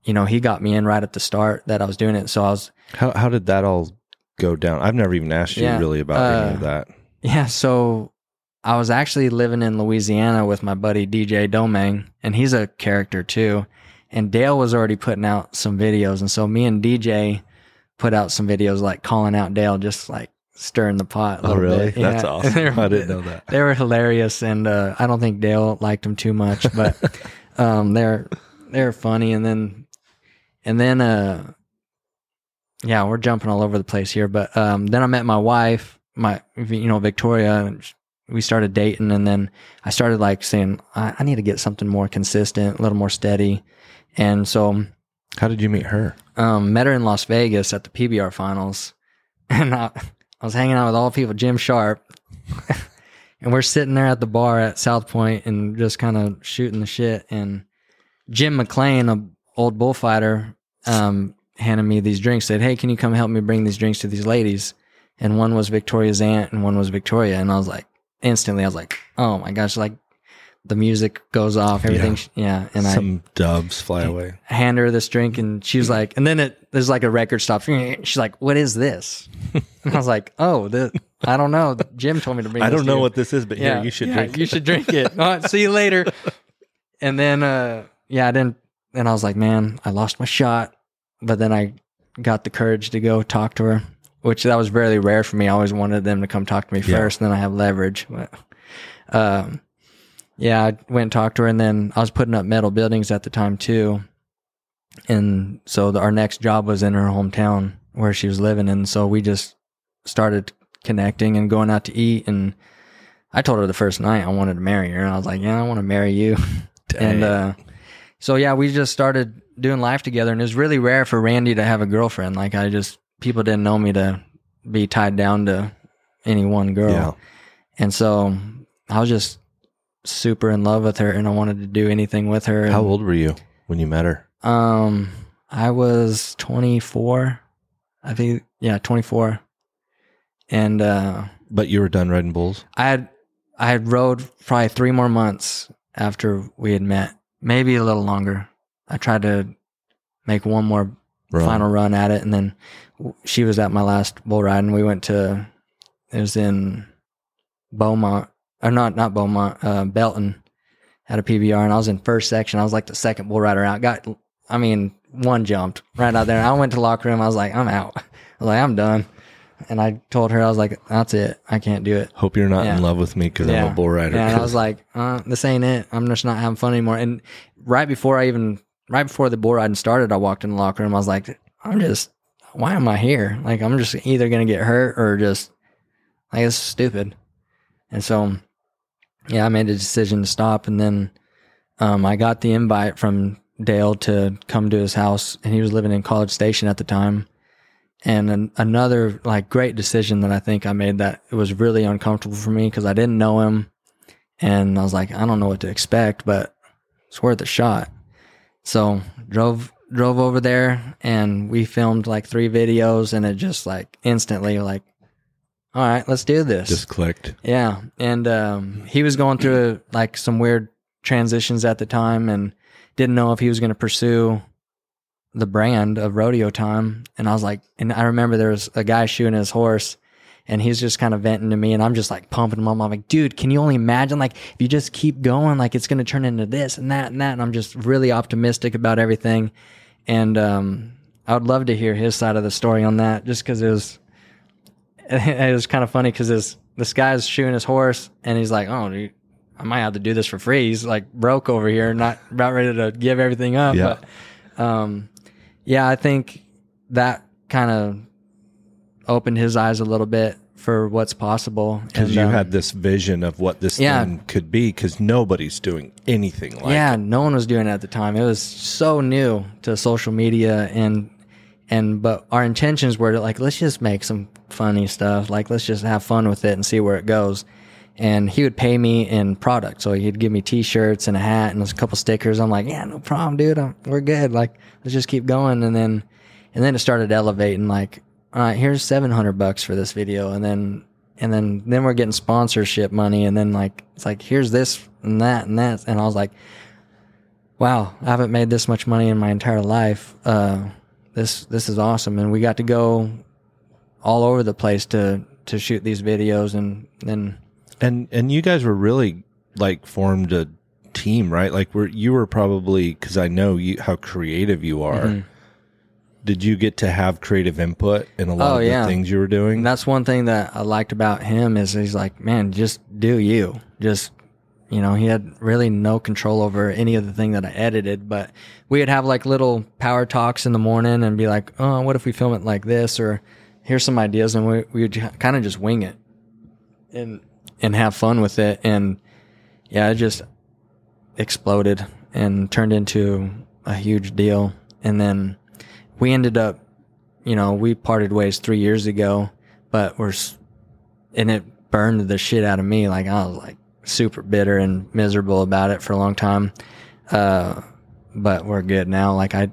you know, he got me in right at the start that I was doing it. So I was, How how did that all go down? I've never even asked you Yeah, really about any of uh, that. yeah. So I was actually living in Louisiana with my buddy DJ Domingue, and he's a character too. And Dale was already putting out some videos. And so me and DJ put out some videos like calling out Dale, just like stirring the pot. a Oh, really? bit. Yeah. That's (laughs) awesome. Were- I didn't know that. (laughs) They were hilarious, and uh, I don't think Dale liked them too much, but (laughs) um, they're they're funny. And then and then uh, yeah, we're jumping all over the place here. But um, then I met my wife, my you know Victoria, and we started dating, and then I started like saying I, I need to get something more consistent, a little more steady, and so How did you meet her? um, met her in Las Vegas at the PBR finals, (laughs) and I, I was hanging out with all the people, Jim Sharp, (laughs) and we're sitting there at the bar at South Point and just kind of shooting the shit. And Jim McLean, a old bullfighter, um, handed me these drinks. Said, "Hey, can you come help me bring these drinks to these ladies?" And one was Victoria's aunt, and one was Victoria. And I was like, instantly, I was like, "Oh my gosh!" Like the music goes off, everything, yeah. and I Some doves fly away. hand her this drink and she was like and then it there's like a record stop she's like what is this (laughs) and i was like oh the i don't know jim told me to bring I don't know what this is, but here yeah you should yeah, drink. you should drink it right, see you later and then uh yeah i didn't and i was like man i lost my shot but then i got the courage to go talk to her which that was really rare for me i always wanted them to come talk to me Yeah. first and then i have leverage but um yeah, I went and talked to her, and then I was putting up metal buildings at the time too. And so the, our next job was in her hometown where she was living, and so we just started connecting and going out to eat. And I told her the first night I wanted to marry her, and I was like, "Yeah, I want to marry you." (laughs) and uh, so yeah, we just started doing life together, and it was really rare for Randy to have a girlfriend. Like I just people didn't know me to be tied down to any one girl. Yeah. And so I was just super in love with her and I wanted to do anything with her. How And, old were you when you met her? Um, I was 24. I think, yeah, 24. And, uh, But you were done riding bulls. I had, I had rode probably three more months after we had met, maybe a little longer. I tried to make one more Run. final run at it, and then she was at my last bull ride, and we went to it was in Beaumont or not not Beaumont, uh, Belton had a PBR, and I was in first section. I was like the second bull rider out. Got I mean one jumped right out there. And I went to locker room. I was like I'm out. (laughs) I was like I'm done. And I told her I was like that's it. I can't do it. Hope you're not Yeah. in love with me because I'm a bull rider. Yeah, and I (laughs) was like, uh, this ain't it. I'm just not having fun anymore. And right before I even, right before the riding started, I walked in the locker room. I was like, I'm just, why am I here? Like, I'm just either going to get hurt or just, like, it's stupid. And so, yeah, I made a decision to stop. And then um, I got the invite from Dale to come to his house, and he was living in College Station at the time. And an, another like great decision that I think I made that it was really uncomfortable for me because I didn't know him, and I was like, I don't know what to expect, but it's worth a shot. So drove drove over there, and we filmed like three videos, and it just like instantly like, all right, let's do this. just clicked. Yeah, and um, he was going through like some weird transitions at the time, and didn't know if he was going to pursue the brand of rodeo time. And I was like, and I remember there was a guy shooting his horse, and he's just kind of venting to me, and I'm just like pumping him up. I'm like, dude, can you only imagine? Like, if you just keep going, like it's going to turn into this and that and that. And I'm just really optimistic about everything, and um, I would love to hear his side of the story on that, just because it was (laughs) it was kind of funny because this this guy's shooting his horse and he's like, "Oh, dude, I might have to do this for free." He's like broke over here, not about ready to give everything up. Yeah. But, um, yeah, I think that kind of opened his eyes a little bit for what's possible. Because And, you um, had this vision of what this Yeah. thing could be. Because nobody's doing anything like. yeah, it. no one was doing it at the time. It was so new to social media and and but our intentions were to like let's just make some funny stuff. Like let's just have fun with it and see where it goes. And he would pay me in product, so he'd give me T-shirts and a hat and a couple stickers. I'm like, yeah, no problem, dude. I'm, we're good. Like let's just keep going. And then and then it started elevating. Like, all right, here's seven hundred bucks for this video, and then and then then we're getting sponsorship money, and then like it's like here's this and that and that, and I was like, wow, I haven't made this much money in my entire life. Uh, this this is awesome, and we got to go all over the place to to shoot these videos, and then And and you guys were really like formed a team, right? Like we're you were probably because I know you how creative you are. Mm-hmm. Did you get to have creative input in a lot Oh, of yeah. the things you were doing? And that's one thing that I liked about him is he's like, man, just do you. Just, you know, he had really no control over any of the thing that I edited, but we would have like little power talks in the morning and be like, oh, what if we film it like this? Or here's some ideas. And we, we would kind of just wing it and, and have fun with it. And yeah, it just exploded and turned into a huge deal. And then we ended up you know, we parted ways three years ago, but we're, and it burned the shit out of me. Like I was like super bitter and miserable about it for a long time. Uh, but we're good now. Like I,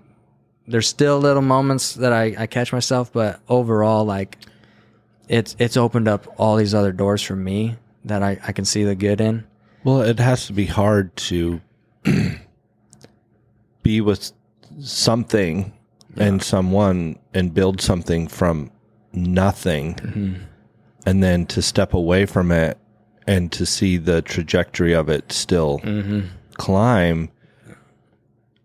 there's still little moments that I, I catch myself, but overall, like it's, it's opened up all these other doors for me that I, I can see the good in. well, it has to be hard to (clears throat) be with something and someone and build something from nothing Mm-hmm. and then to step away from it and to see the trajectory of it still Mm-hmm. climb.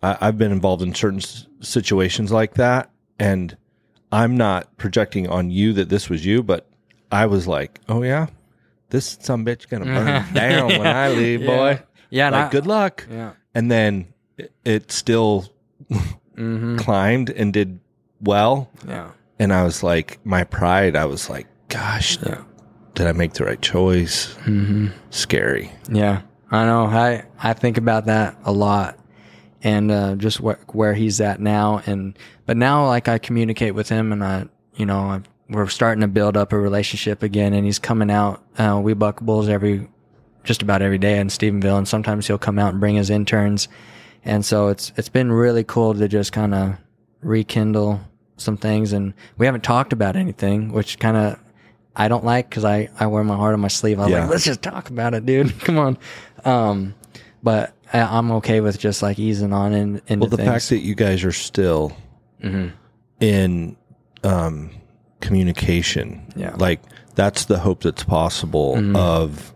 I, I've been involved in certain s- situations like that, and I'm not projecting on you that this was you, but I was like, "Oh yeah, this some bitch gonna burn (laughs) down when I leave, Yeah. boy. Yeah. Like, I- good luck." Yeah. And then it, it still Mm-hmm. climbed and did well, Yeah. and I was like, my pride. I was like, "Gosh, Yeah. did I make the right choice?" Mm-hmm. Scary. Yeah, I know. I I think about that a lot, and uh, just where where he's at now. And but now, like I communicate with him, and I, you know, I, we're starting to build up a relationship again. And he's coming out. Uh, we buck bulls every, just about every day in Stephenville, and sometimes he'll come out and bring his interns. And so it's it's been really cool to just kind of rekindle some things. And we haven't talked about anything, which kind of I don't like because I, I wear my heart on my sleeve. I was Yeah. like, let's just talk about it, dude. (laughs) Come on. Um, but I, I'm okay with just like easing on in, into Well, the things. fact that you guys are still in um, communication, Yeah. like that's the hope that's possible of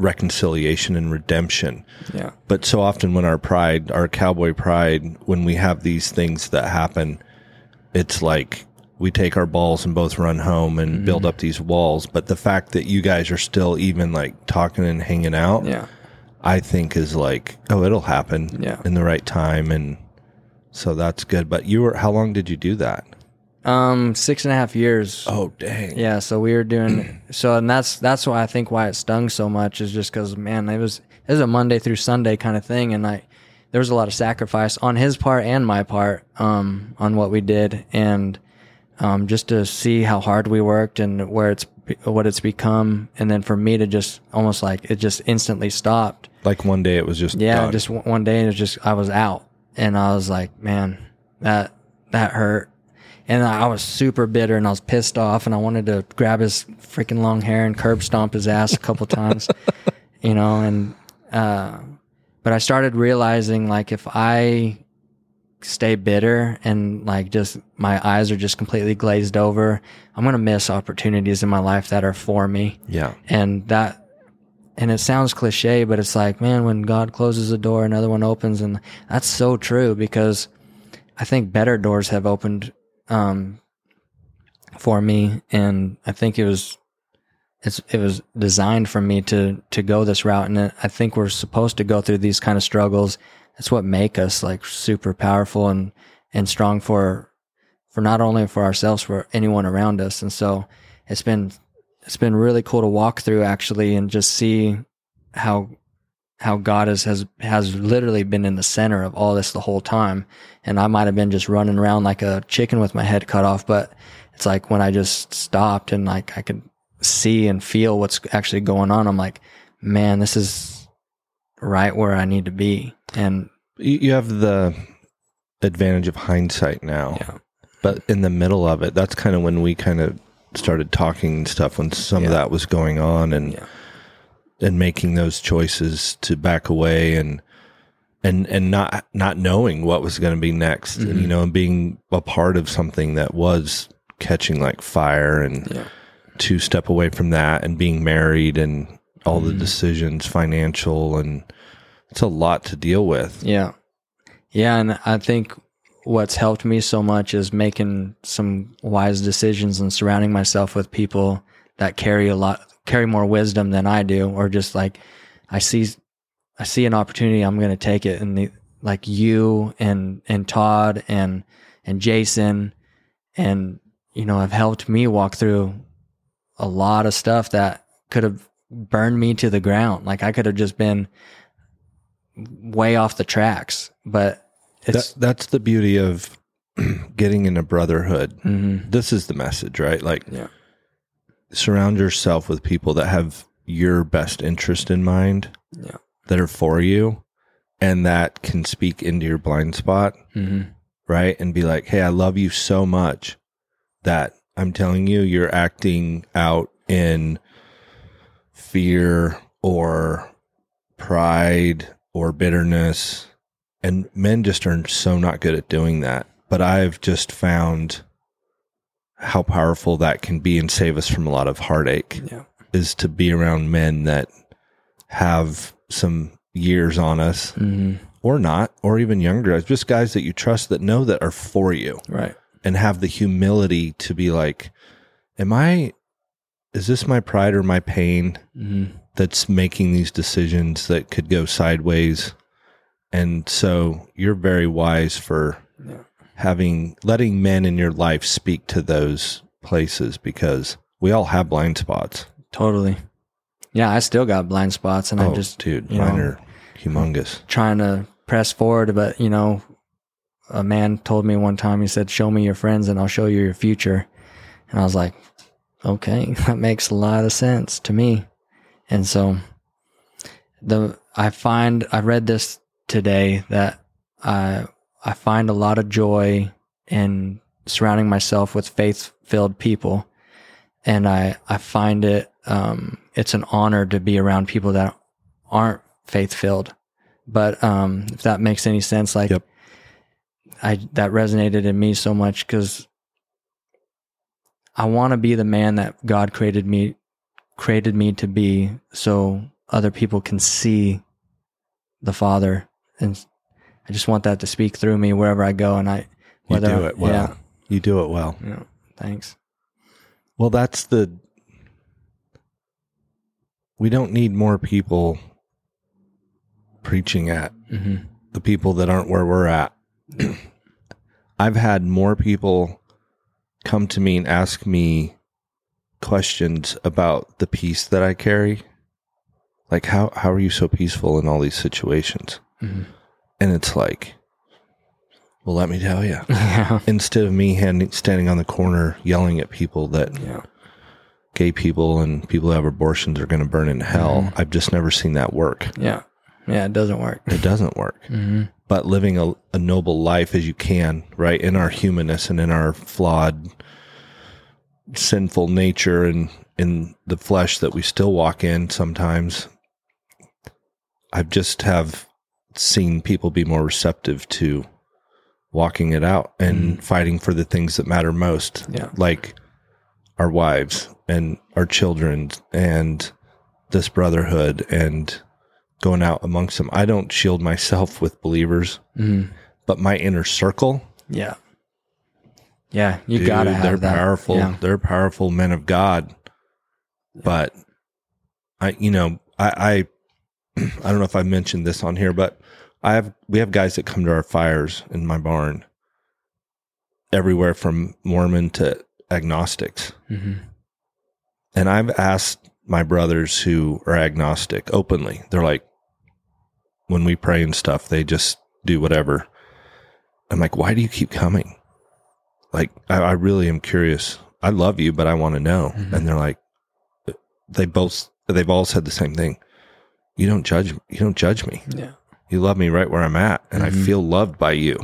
reconciliation and redemption. yeah, But so often, when our pride, our cowboy pride, when we have these things that happen, it's like we take our balls and both run home and mm-hmm. build up these walls. But the fact that you guys are still even like talking and hanging out, yeah, I think is like, oh, it'll happen Yeah. in the right time. And so that's good. But you were, how long did you do that? Um, six and a half years. Oh, dang. Yeah, so we were doing (clears throat) so, and that's that's why I think why it stung so much is just because man, it was it was a Monday through Sunday kind of thing, and I there was a lot of sacrifice on his part and my part um, on what we did, and um, just to see how hard we worked and where it's what it's become, and then for me to just almost like it just instantly stopped. Like one day it was just, Yeah, done. just one day it was just I was out, and I was like, man, that that hurt. And I was super bitter and I was pissed off and I wanted to grab his freaking long hair and curb stomp his ass a couple (laughs) times, you know, and, uh, but I started realizing like if I stay bitter and like just my eyes are just completely glazed over, I'm going to miss opportunities in my life that are for me. yeah. And that, and it sounds cliche, but it's like, man, when God closes a door, another one opens. And that's so true because I think better doors have opened, um, for me. And I think it was, it's, it was designed for me to, to go this route. And I think we're supposed to go through these kind of struggles. That's what make us like super powerful and, and strong for, for not only for ourselves, for anyone around us. And so it's been, it's been really cool to walk through actually and just see how how God has has has literally been in the center of all this the whole time. And I might have been just running around like a chicken with my head cut off, but it's like when I just stopped and like I could see and feel what's actually going on, I'm like, man, this is right where I need to be. And You you have the advantage of hindsight now. Yeah. But in the middle of it, that's kind of when we kind of started talking and stuff when some of that was going on and Yeah. And making those choices to back away and and and not not knowing what was going to be next and Mm-hmm. you know and being a part of something that was catching like fire and Yeah. to step away from that and being married and all Mm-hmm. the decisions financial and it's a lot to deal with Yeah. Yeah. And I think what's helped me so much is making some wise decisions and surrounding myself with people that carry a lot, carry more wisdom than I do, or just like I see, I see an opportunity, I'm going to take it. And the, like you and, and Todd and, and Jason and, you know, have helped me walk through a lot of stuff that could have burned me to the ground. Like I could have just been way off the tracks, but it's that, that's the beauty of (clears throat) getting in a brotherhood mhm, this is the message right like yeah, surround yourself with people that have your best interest in mind yeah, that are for you and that can speak into your blind spot hmm right? And be like hey i love you so much that i'm telling you you're acting out in fear or pride or bitterness. And men just are so not good at doing that. But i've just found how powerful that can be and save us from a lot of heartache yeah, is to be around men that have some years on us hmm or not or even younger. Guys just guys that you trust that know that are for you right, and have the humility to be like am i is this my pride or my pain hmm that's making these decisions that could go sideways? And so you're very wise for Yeah. Having letting men in your life speak to those places because we all have blind spots totally. Yeah, I still got blind spots, and oh I just dude mine know- are humongous trying to press forward. But you know, a man told me one time, he said, "Show me your friends, and I'll show you your future." And I was like, "Okay, (laughs) that makes a lot of sense to me." And so, the I find I read this today that I I find a lot of joy in surrounding myself with faith filled people, and I I find it um, it's an honor to be around people that aren't faith filled. But um, if that makes any sense, like Yep. I that resonated in me so much because I want to be the man that God created me created me to be, so other people can see the Father, and I just want that to speak through me wherever I go. And I you whether do it well yeah, you do it well yeah, thanks. Well, that's the. We don't need more people preaching at hmm the people that aren't where we're at. (clears throat) I've had more people come to me and ask me questions about the peace that I carry. Like how how are you so peaceful in all these situations? Mhm. And it's like, well, let me tell you. (laughs) yeah, Instead of me handing, standing on the corner yelling at people that yeah, gay people and people who have abortions are going to burn in hell. Mm-hmm. I've just never seen that work. yeah, yeah. It doesn't work. It doesn't work. hmm But living a, a noble life as you can, right, in our humanness and in our flawed, sinful nature and in the flesh that we still walk in sometimes, I just have seen people be more receptive to walking it out and fighting for the things that matter most Yeah. like our wives and our children and this brotherhood and going out amongst them. I don't shield myself with believers, hmm but my inner circle, Yeah. Yeah, you dude, gotta have they're that. powerful. Yeah. They're powerful men of God. But I, you know, I, I, (clears throat) I don't know if I mentioned this on here, but I have we have guys that come to our fires in my barn, everywhere from Mormon to agnostics. hmm And I've asked my brothers who are agnostic openly. They're like, when we pray and stuff, they just do whatever. I'm like, why do you keep coming? Like, I, I really am curious. I love you, but I want to know. Mhm. And they're like, they both, they've all said the same thing. You don't judge, you don't judge me. Yeah. You love me right where I'm at, and I Mhm. feel loved by you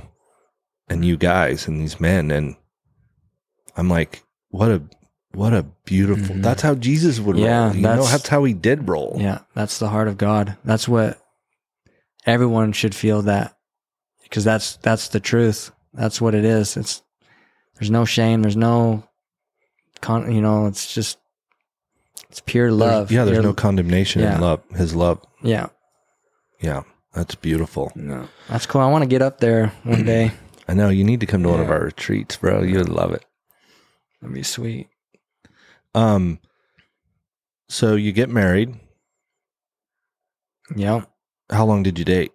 and you guys and these men. And I'm like, what a What a beautiful. That's how Jesus would Mm-hmm. Yeah, roll. You know, that's- that's how he did roll. Yeah, that's the heart of God. That's what everyone should feel that because that's that's the truth. That's what it is. It's there's no shame. There's no con. You know, it's just it's pure There's- love. yeah, there's Pure- no condemnation Yeah. in love. His love. yeah. Yeah, that's beautiful. No, that's cool. I want to get up there one day. (clears throat) I know you need to come to one of Yeah. our retreats, bro. You would love it. That'd be sweet. Um, so you get married. Yeah. How long did you date?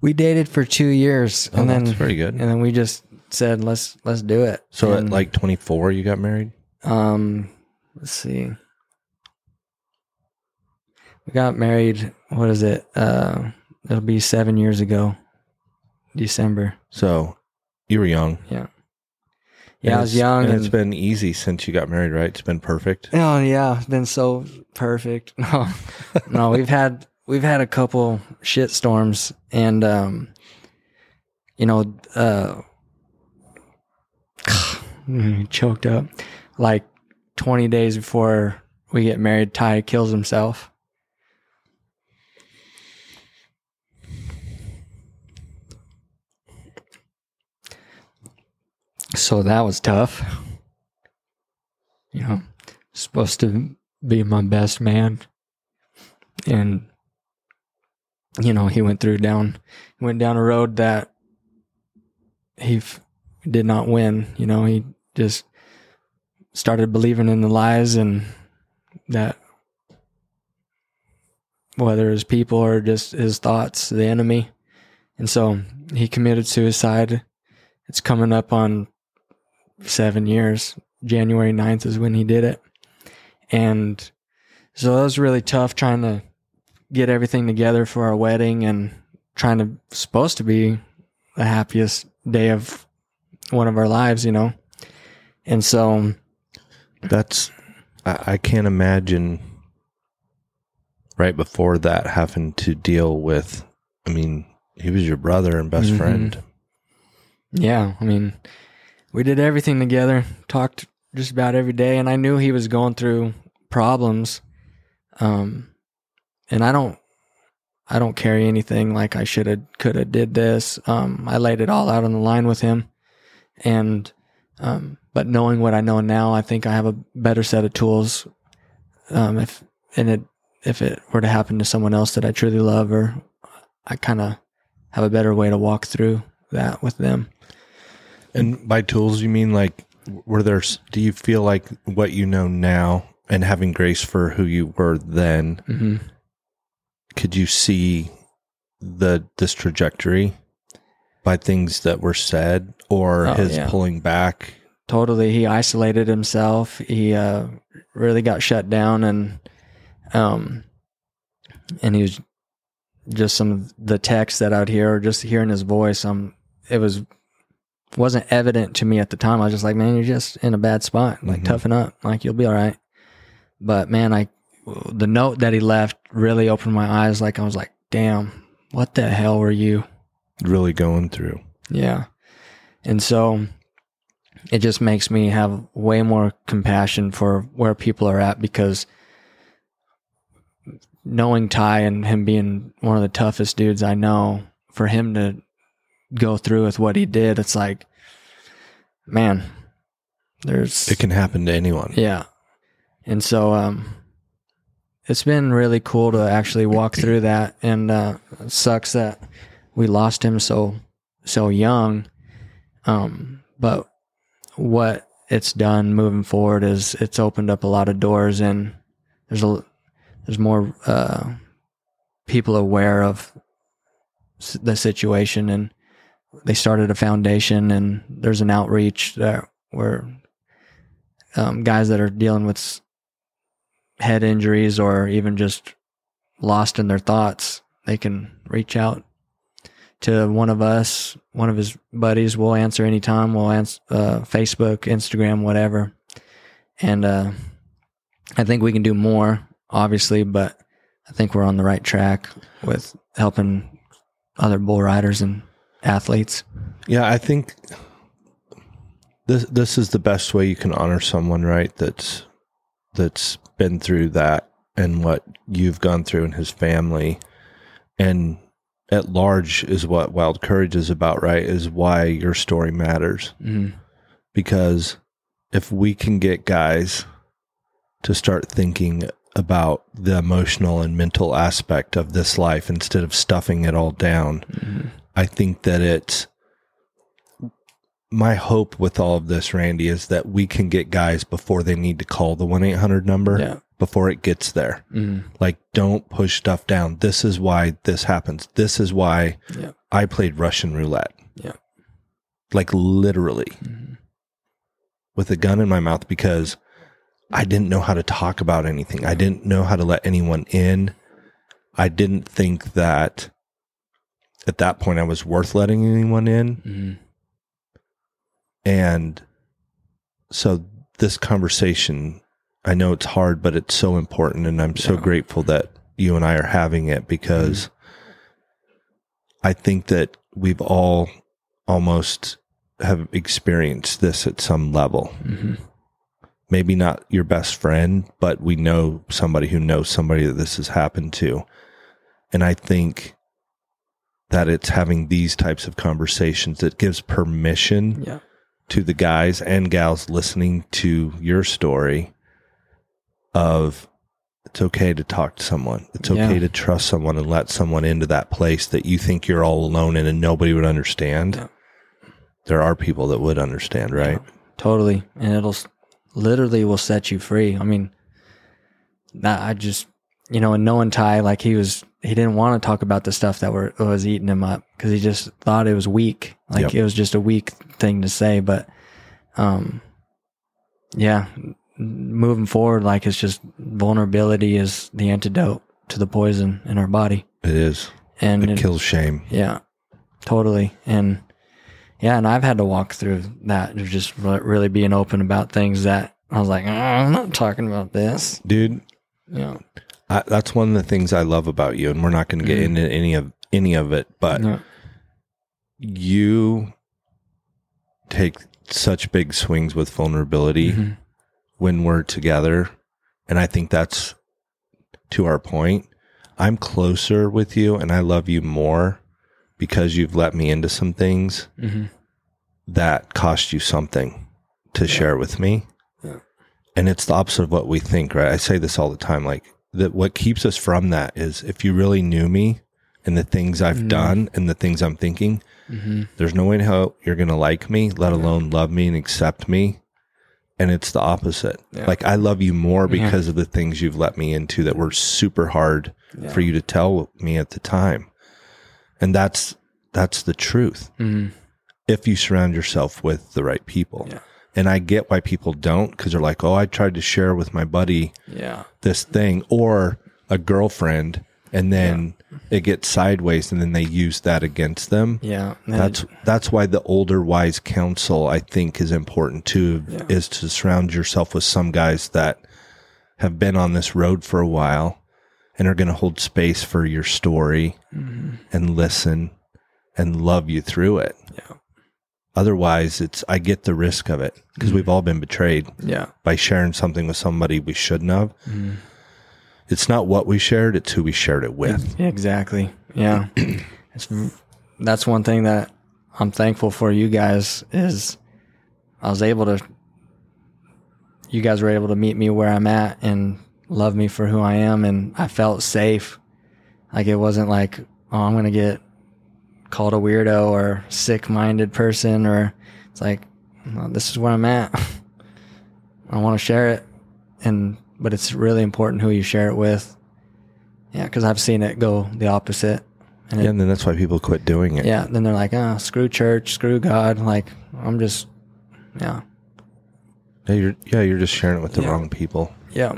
We dated for two years, Oh, and then that's very good. and then we just said let's let's do it. So And, at like 24, you got married. Um, let's see. We got married. What is it? Uh, it'll be seven years ago, December. So you were young. Yeah, And I was young. and And, it's been easy since you got married, right? It's been perfect. oh yeah, it's been so perfect. (laughs) No, no, we've had we've had a couple shit storms, and um, you know, uh, (sighs) choked up. Like twenty days before we get married, Ty kills himself. So that was tough. You know, supposed to be my best man. And you know, he went through down went down a road that he f- did not win. You know, he just started believing in the lies and that whether it's people or just his thoughts, the enemy. And so he committed suicide. It's coming up on seven years. January 9th is when he did it. And so that was really tough trying to get everything together for our wedding and trying to, supposed to be the happiest day of one of our lives, you know? And so, That's I, I can't imagine right before that having to deal with. I mean, he was your brother and best Mhm. friend. yeah, I mean, we did everything together, talked just about every day, and I knew he was going through problems. Um, and I don't, I don't carry anything like I should have, could have did this. Um, I laid it all out on the line with him, and, um, but knowing what I know now, I think I have a better set of tools. Um, if and it if it were to happen to someone else that I truly love, or I kind of have a better way to walk through that with them. And by tools, you mean like, were there? Do you feel like what you know now and having grace for who you were then? hmm Could you see the this trajectory by things that were said or Oh, his yeah. pulling back? Totally, he isolated himself. He uh, really got shut down, and um, and he was just some of the text that I'd hear, or just hearing his voice. Um, it was wasn't evident to me at the time. I was just like, man, you're just in a bad spot. Like, Mhm. toughen up. Like, you'll be all right. But man, I the note that he left really opened my eyes. Like, I was like, damn, what the hell were you? Really going through. Yeah. And so it just makes me have way more compassion for where people are at because knowing Ty and him being one of the toughest dudes I know, for him to go through with what he did, it's like, man, there's It can happen to anyone. yeah. And so um it's been really cool to actually walk (clears throat) through that and uh it sucks that we lost him so so young. Um but what it's done moving forward is it's opened up a lot of doors and there's a there's more uh people aware of the situation and they started a foundation and there's an outreach that where um, guys that are dealing with head injuries or even just lost in their thoughts, they can reach out to one of us, one of his buddies. We'll answer anytime. We'll answer uh, Facebook, Instagram, whatever. And uh, I think we can do more, obviously, but I think we're on the right track with helping other bull riders and athletes. Yeah, I think this this is the best way you can honor someone, right? That's that's been through that and what you've gone through and his family, and at large is what Wild Courage is about, right? Is why your story matters hmm because if we can get guys to start thinking about the emotional and mental aspect of this life instead of stuffing it all down, hmm I think that it's my hope with all of this, Randy, is that we can get guys before they need to call the 1 800 number, Yeah. before it gets there. hmm Like, don't push stuff down. This is why this happens. This is why Yeah. I played Russian roulette. Yeah. Like, literally hmm with a gun in my mouth because I didn't know how to talk about anything. I didn't know how to let anyone in. I didn't think that at that point I was worth letting anyone in. hmm And so this conversation, I know it's hard, but it's so important. And I'm so Yeah. grateful that you and I are having it because I think that we've all almost have experienced this at some level. hmm Maybe not your best friend, but we know somebody who knows somebody that this has happened to. And I think that it's having these types of conversations that gives permission Yeah. to the guys and gals listening to your story of it's okay to talk to someone. It's okay Yeah. to trust someone and let someone into that place that you think you're all alone in and nobody would understand. Yeah. There are people that would understand, right? Totally. And it'll literally will set you free. I mean, that I just, you know, and knowing Ty, like he was, he didn't want to talk about the stuff that were, was eating him up because he just thought it was weak. Like Yep. it was just a weak thing to say. But, um, yeah, moving forward, like it's just vulnerability is the antidote to the poison in our body. It is. And It it- kills shame. yeah, totally. And yeah, and I've had to walk through that of just really being open about things that I was like, "Oh, I'm not talking about this. Dude, Yeah. I, that's one of the things I love about you, and we're not going to get Mhm. into any of any of it, but yeah. you take such big swings with vulnerability Mhm. when we're together, and I think that's to our point. I'm closer with you, and I love you more because you've let me into some things Mhm. that cost you something to share with me. Yeah. And it's the opposite of what we think, right? I say this all the time. Like that what keeps us from that is if you really knew me and the things I've Mhm. done and the things I'm thinking, Mhm. there's no way in hell you're gonna like me, let alone love me and accept me. And it's the opposite. Yeah. Like I love you more Yeah. because of the things you've let me into that were super hard Yeah. for you to tell me at the time. And that's that's the truth Mhm. if you surround yourself with the right people. Yeah. And I get why people don't because they're like, oh, I tried to share with my buddy Yeah. this thing or a girlfriend, and then it gets sideways, and then they use that against them. Yeah. That's that's why the older wise counsel I think is important too, Yeah. is to surround yourself with some guys that have been on this road for a while and are going to hold space for your story Mhm. and listen and love you through it. Yeah. Otherwise, it's I get the risk of it because we've all been betrayed Yeah. by sharing something with somebody we shouldn't have. Mhm. It's not what we shared; it's who we shared it with. Yeah, exactly. Yeah. (clears throat) it's, that's one thing that I'm thankful for you guys is I was able to you guys were able to meet me where I'm at and love me for who I am and I felt safe. Like it wasn't like, oh, I'm going to get called a weirdo or sick-minded person or it's like well, this is where I'm at. (laughs) I want to share it and but it's really important who you share it with. Yeah, because I've seen it go the opposite. And Yeah, it, and then that's why people quit doing it. yeah, then they're like, oh, screw church, screw God. Like, I'm just, yeah, Yeah, you're, yeah, you're just sharing it with the Yeah. wrong people. yeah,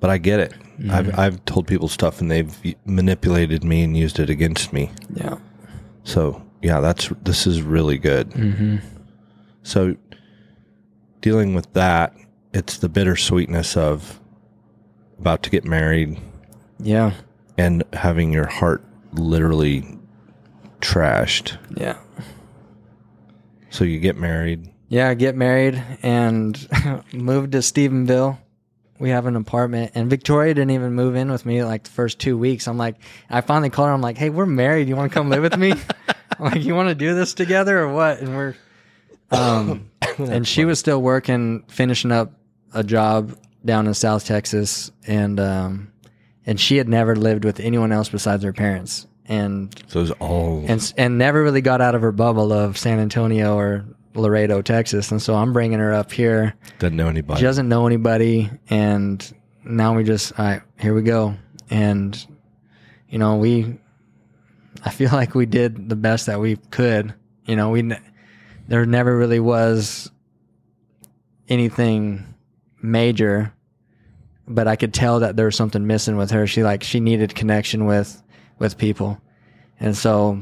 But I get it. Mm-hmm. I've I've told people stuff and they've manipulated me and used it against me. yeah. So yeah, that's this is really good. Mm-hmm. So dealing with that, it's the bittersweetness of about to get married Yeah, and having your heart literally trashed. yeah, So you get married, yeah, get married and (laughs) moved to Stephenville. We have an apartment, and Victoria didn't even move in with me like the first two weeks. I'm like, I finally called her. I'm like, hey, we're married. You want to come live with me? (laughs) I'm like, you want to do this together or what? And we're, um, (coughs) and she was still working, finishing up a job down in South Texas, and um, and she had never lived with anyone else besides her parents, and So it was all and and never really got out of her bubble of San Antonio or Laredo, Texas. And so I'm bringing her up here. doesn't know anybody. She doesn't know anybody, and now we just all right, here we go. And you know, we I feel (laughs) like we did the best that we could. You know, we there never really was anything major, but I could tell that there was something missing with her. She like she needed connection with with people, and so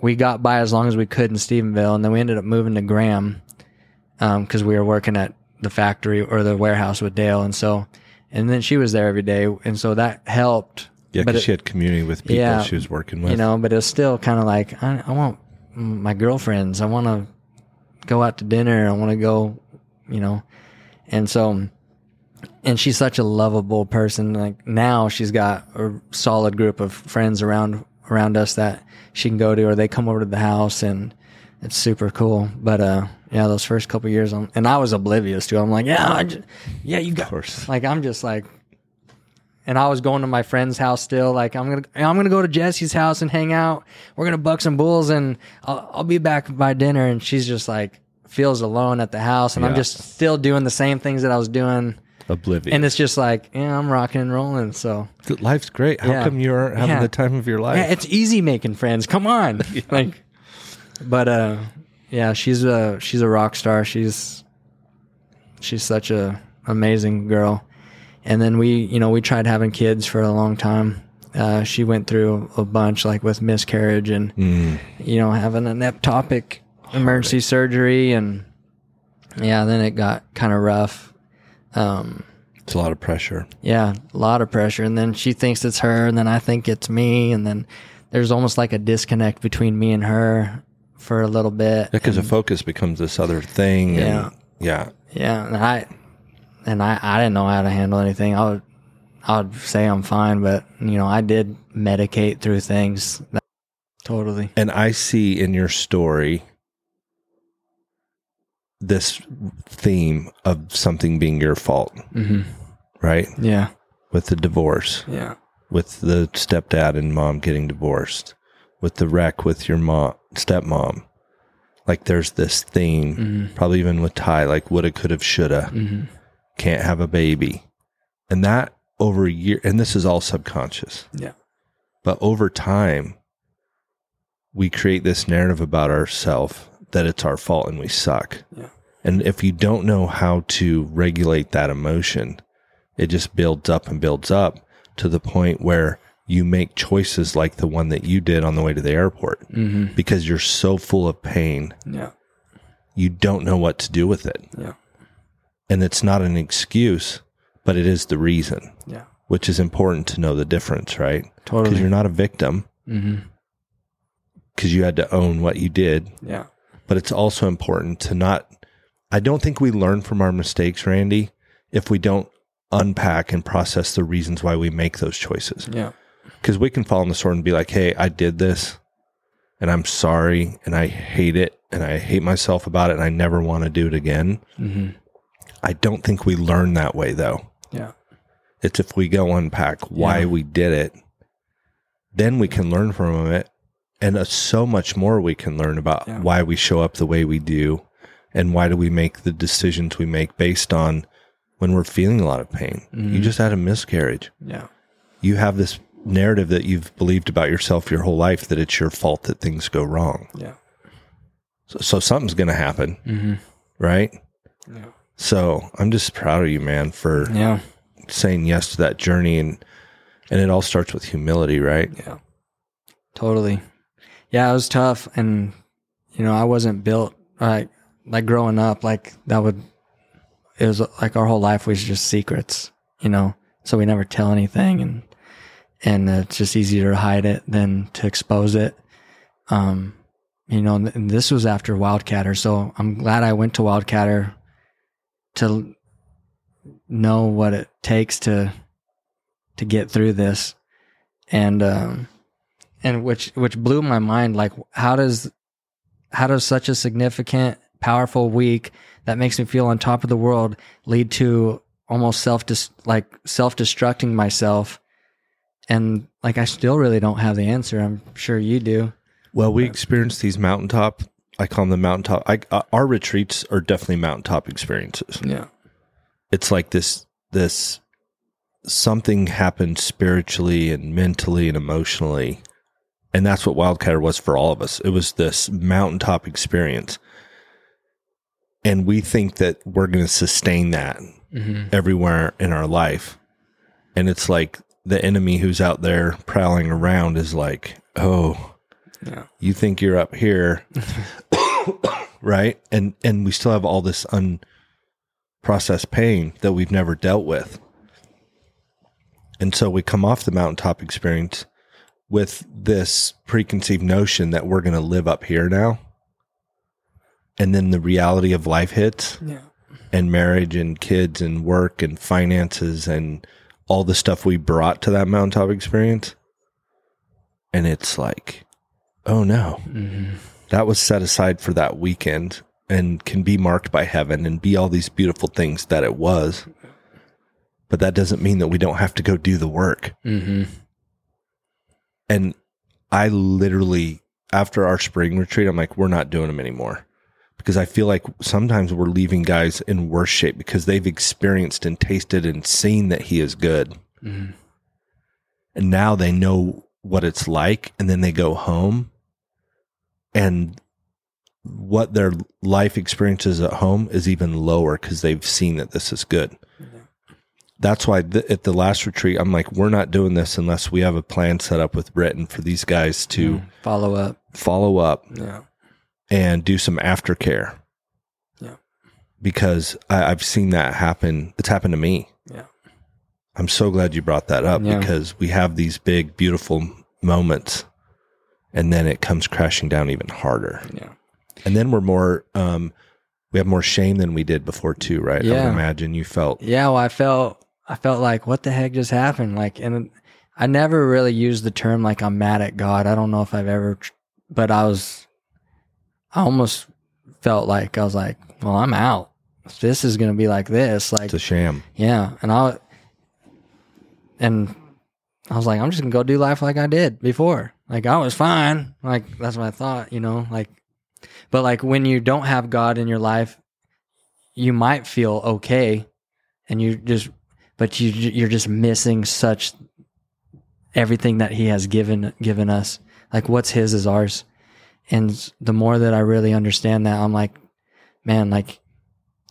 we got by as long as we could in Stephenville, and then we ended up moving to Graham um, because we were working at the factory or the warehouse with Dale, and so and then she was there every day, and so that helped. yeah, but because she had community with people Yeah, she was working with. you know, but it's still kind of like I, I want my girlfriends. I want to go out to dinner. I want to go, you know, and so, and she's such a lovable person. Like now, she's got a solid group of friends around around us that she can go to, or they come over to the house, and it's super cool. But uh, yeah, those first couple years, I'm, and I was oblivious to. it. I'm like, yeah, I ju- yeah, you got. Like I'm just like, and I was going to my friend's house still. Like I'm gonna, I'm gonna go to Jesse's house and hang out. We're gonna buck some bulls, and I'll, I'll be back by dinner. And she's just like feels alone at the house, and I'm just still doing the same things that I was doing. Oblivious. And it's just like, yeah, I'm rocking and rolling. So life's great. How Yeah. come you aren't having Yeah. the time of your life? yeah, it's easy making friends. Come on, (laughs) like, but uh, yeah, she's a she's a rock star. She's she's such a amazing girl. And then we, you know, we tried having kids for a long time. Uh, she went through a bunch, like with miscarriage and Mm. you know having an ectopic emergency surgery, and yeah, then it got kind of rough. Um, It's a lot of pressure. yeah, a lot of pressure. And then she thinks it's her, and then I think it's me. And then there's almost like a disconnect between me and her for a little bit. Because the focus becomes this other thing. Yeah. And yeah. Yeah, and I and I, I didn't know how to handle anything. I would I would say I'm fine, but you know, I did medicate through things. Totally. And I see in your story this theme of something being your fault, hmm right? Yeah. With the divorce, Yeah. with the stepdad and mom getting divorced, with the wreck with your mom, stepmom. Like there's this theme, hmm probably even with Ty, like woulda, coulda, shoulda, hmm can't have a baby. And that over a year, and this is all subconscious. Yeah. But over time, we create this narrative about ourselves that it's our fault and we suck. Yeah. And if you don't know how to regulate that emotion, it just builds up and builds up to the point where you make choices like the one that you did on the way to the airport hmm because you're so full of pain, Yeah. you don't know what to do with it. Yeah. And it's not an excuse, but it is the reason, Yeah. which is important to know the difference, right? Totally. Because you're not a victim because you had to own what you did. Yeah. But it's also important to not, I don't think we learn from our mistakes, Randy, if we don't unpack and process the reasons why we make those choices. Yeah. Because we can fall on the sword and be like, hey, I did this and I'm sorry and I hate it and I hate myself about it and I never want to do it again. hmm I don't think we learn that way though. Yeah. It's if we go unpack why Yeah. we did it, then we can learn from it. And uh, so much more we can learn about Yeah. why we show up the way we do and why do we make the decisions we make based on when we're feeling a lot of pain. You Mhm. just had a miscarriage. Yeah. You have this narrative that you've believed about yourself your whole life that it's your fault that things go wrong. Yeah. So, so something's going to happen, hmm right? Yeah. So I'm just proud of you, man, for Yeah. saying yes to that journey and and it all starts with humility, right? Yeah. Totally. Yeah, it was tough and you know, I wasn't built like like growing up like that would it was like our whole life was just secrets, you know. So we never tell anything and and it's just easier to hide it than to expose it. Um you know, and this was after Wildcatter. So I'm glad I went to Wildcatter to know what it takes to to get through this, and um, and which which blew my mind. Like, how does how does such a significant, powerful week that makes me feel on top of the world lead to almost self like self destructing myself? And like, I still really don't have the answer. I'm sure you do. Well, we experience these mountaintop. I call them the mountaintop. I, uh, our retreats are definitely mountaintop experiences. Yeah, it's like this this something happened spiritually and mentally and emotionally, and that's what Wildcatter was for all of us. It was this mountaintop experience, and we think that we're going to sustain that mm-hmm. everywhere in our life, and it's like the enemy who's out there prowling around is like, oh yeah. You think you're up here, (coughs) right? And and we still have all this unprocessed pain that we've never dealt with. And so we come off the mountaintop experience with this preconceived notion that we're going to live up here now. And then the reality of life hits. Yeah. And marriage and kids and work and finances and all the stuff we brought to that mountaintop experience. And it's like, oh no, mm-hmm. that was set aside for that weekend and can be marked by heaven and be all these beautiful things that it was. But that doesn't mean that we don't have to go do the work. Mm-hmm. And I literally, after our spring retreat, I'm like, we're not doing them anymore because I feel like sometimes we're leaving guys in worse shape because they've experienced and tasted and seen that he is good. Mm-hmm. And now they know what it's like. And then they go home and what their life experiences at home is even lower because they've seen that this is good. That's why th- at the last retreat, I'm like, we're not doing this unless we have a plan set up with Britain for these guys to mm, follow up, follow up, yeah, and do some aftercare. Yeah, because I, I've seen that happen. It's happened to me. Yeah, I'm so glad you brought that up yeah. because we have these big, beautiful moments and then it comes crashing down even harder. Yeah. And then we're more um we have more shame than we did before too, right? Yeah. I would imagine you felt Yeah, well I felt I felt like what the heck just happened? Like and I never really used the term like I'm mad at God. I don't know if I've ever but I was I almost felt like I was like, well, I'm out. This is going to be like this, like it's a sham. Yeah, and I and I was like, I'm just gonna go do life like I did before. Like I was fine. Like that's what I thought, you know. Like, but like when you don't have God in your life, you might feel okay, and you just, but you you're just missing such everything that He has given given us. Like what's His is ours, and the more that I really understand that, I'm like, man, like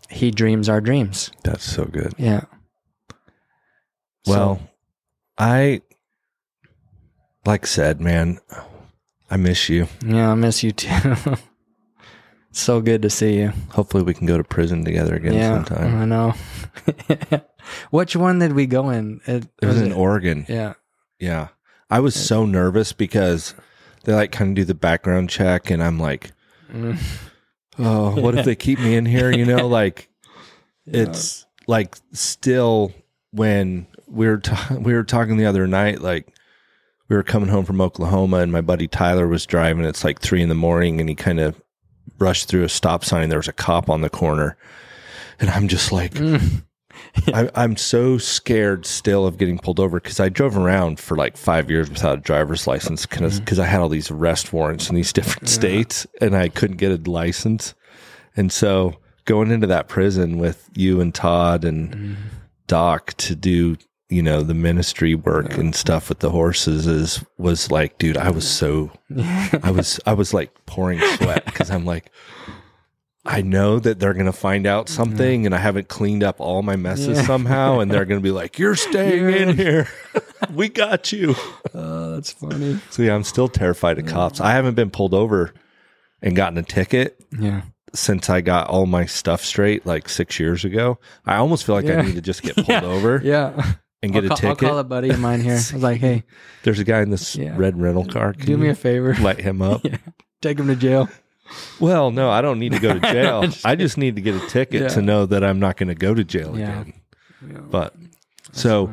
He dreams our dreams. That's so good. Yeah. Well, so, I like said, man, I miss you. Yeah, I miss you too. (laughs) so good to see you. Hopefully, we can go to prison together again yeah, sometime. I know. (laughs) Which one did we go in? It, it was, was in it? Oregon. Yeah. Yeah. I was so nervous because they like kind of do the background check, and I'm like, mm. oh, what if they (laughs) keep me in here? You know, like yeah. it's like still when we were ta- (laughs) we were talking the other night, like we were coming home from Oklahoma and my buddy Tyler was driving. It's like three in the morning and he kind of rushed through a stop sign. And there was a cop on the corner. And I'm just like, mm. (laughs) I, I'm so scared still of getting pulled over because I drove around for like five years without a driver's license because mm. I had all these arrest warrants in these (laughs) different yeah. states and I couldn't get a license. And so going into that prison with you and Todd and mm. Doc to do you know the ministry work yeah. and stuff with the horses is was like dude i was so (laughs) i was i was like pouring sweat because i'm like i know that they're gonna find out mm-hmm. something and i haven't cleaned up all my messes yeah. somehow and they're gonna be like you're (laughs) staying you're in (laughs) here we got you oh that's funny so yeah i'm still terrified of yeah. cops i haven't been pulled over and gotten a ticket yeah since I got all my stuff straight like six years ago. I almost feel like I need to just get pulled (laughs) over. Yeah and get I'll a call, ticket. I'll call a buddy of mine here. I was like, hey, there's a guy in this Yeah. red rental car. Can do me a favor. light him up? Yeah. Take him to jail. Well, no, I don't need to go to (laughs) jail. Just I just need to get a ticket Yeah. to know that I'm not going to go to jail Yeah. again. But so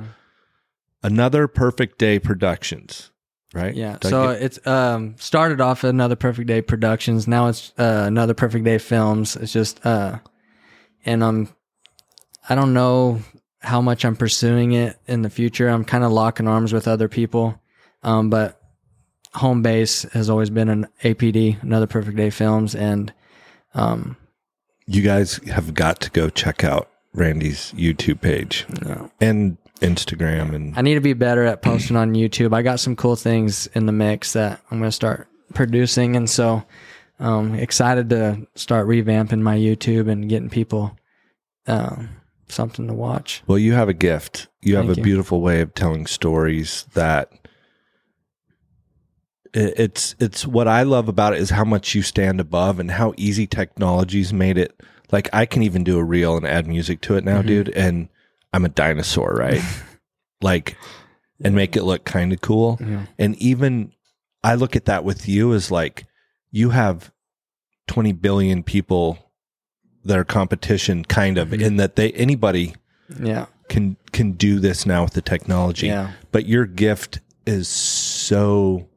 another perfect day productions, right? Yeah. Did I so get- it's um started off at another Perfect Day Productions. Now it's uh, another Perfect Day Films. It's just uh, and I'm I don't know how much I'm pursuing it in the future. I'm kind of locking arms with other people, um, but home base has always been an APD, another Perfect Day Films, and um, you guys have got to go check out Randy's YouTube page and Instagram and I need to be better at posting on YouTube. I got some cool things in the mix that I'm going to start producing, and so um, excited to start revamping my YouTube and getting people um, something to watch. Well, you have a gift. You have a you. beautiful way of telling stories that it's it's what I love about it is how much you stand above and how easy technology's made it. Like I can even do a reel and add music to it now, Mm-hmm. dude, and I'm a dinosaur, right? (laughs) like and make it look kind of cool. Yeah. And even I look at that with you as like you have 20 billion people that are competition kind Mm-hmm. of in that they anybody Yeah, can can do this now with the technology. Yeah. But your gift is so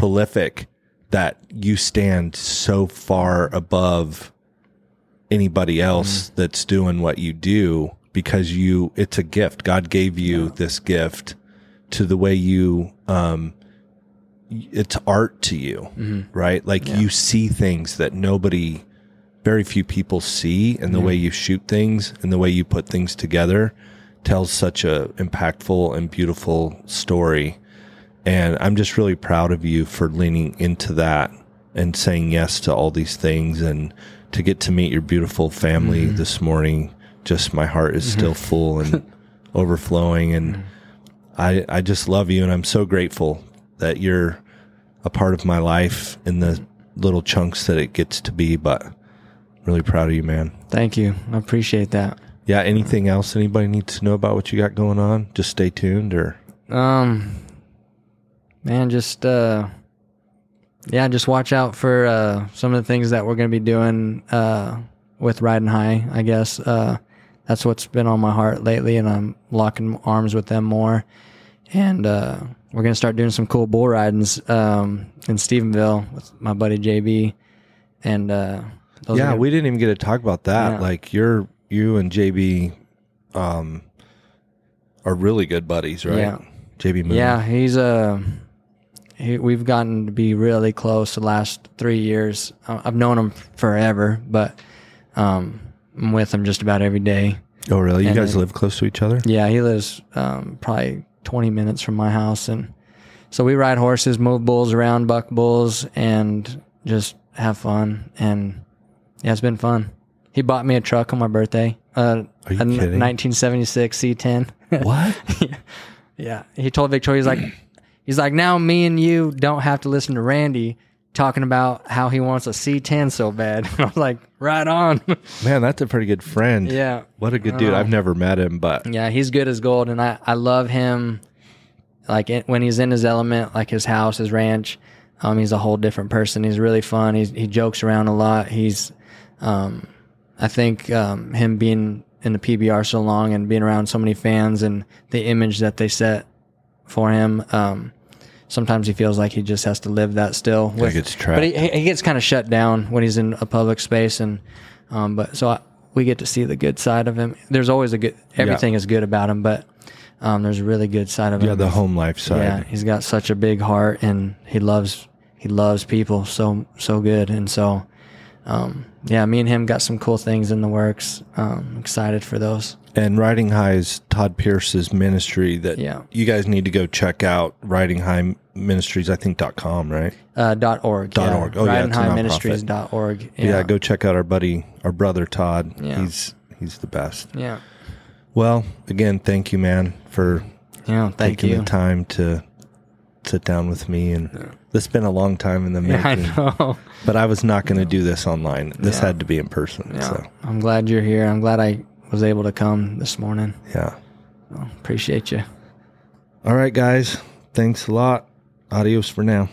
prolific that you stand so far above anybody else Mm-hmm. that's doing what you do because you it's a gift. God gave you this gift to the way you um it's art to you, Mm-hmm. right? Like you see things that nobody very few people see and the way you shoot things and the way you put things together tells such a impactful and beautiful story and i'm just really proud of you for leaning into that and saying yes to all these things and to get to meet your beautiful family mm-hmm. this morning. Just my heart is still mm-hmm. full and (laughs) overflowing and mm-hmm. I, I just love you and i'm so grateful that you're a part of my life in the little chunks that it gets to be but really proud of you man. Thank you. I appreciate that. yeah anything else anybody needs to know about what you got going on? Just stay tuned or? Um, man, just uh, yeah, just watch out for uh some of the things that we're gonna be doing uh with riding high. I guess uh, that's what's been on my heart lately, and I'm locking arms with them more. And uh, we're gonna start doing some cool bull ridings um in Stephenville with my buddy JB. And uh, those yeah gonna- we didn't even get to talk about that Yeah. like you're you and jb um are really good buddies right Yeah. jb Mauney. Yeah, he's uh he, we've gotten to be really close the last three years. Uh, I've known him forever, but um, I'm with him just about every day. oh really you And guys then- live close to each other Yeah, he lives um, probably 20 minutes from my house, and so we ride horses, move bulls around, buck bulls, and just have fun. And yeah, it's been fun. He bought me a truck on my birthday. Uh, Are you a kidding? 1976 C10. (laughs) what (laughs) Yeah. He told Victoria, he's like, he's like, now me and you don't have to listen to Randy talking about how he wants a C10 so bad. (laughs) I was like, right on. (laughs) man that's a pretty good friend yeah. what a good dude i've never met him but Yeah. He's good as gold. And I, I love him. Like it, when he's in his element, like his house, his ranch, um, he's a whole different person. He's really fun. He's, he jokes around a lot. He's, um, I think, um, him being in the PBR so long and being around so many fans and the image that they set for him, um, sometimes he feels like he just has to live that still. With, gets but he, he gets kind of shut down when he's in a public space, and um, but so I, we get to see the good side of him. There's always a good. Everything is good about him, but um, there's a really good side of yeah him. Yeah, the home life side Yeah, he's got such a big heart, and he loves he loves people so so good, and so um, yeah, me and him got some cool things in the works. Um, excited for those. and riding high is todd pierce's ministry that Yeah. you guys need to go check out riding high ministries i think dot com right Uh, dot org. Dot yeah. org. Oh, yeah, it's a Ministries dot org. yeah. go check out our buddy our brother todd Yeah. he's he's the best Yeah. well again thank you man for Yeah. Thank taking you. the time to sit down with me and this has been a long time in the Yeah, I making know. but i was not going to do this online this Yeah. had to be in person Yeah. so I'm glad you're here. I'm glad I was able to come this morning. yeah Appreciate you. all right guys thanks a lot adios for now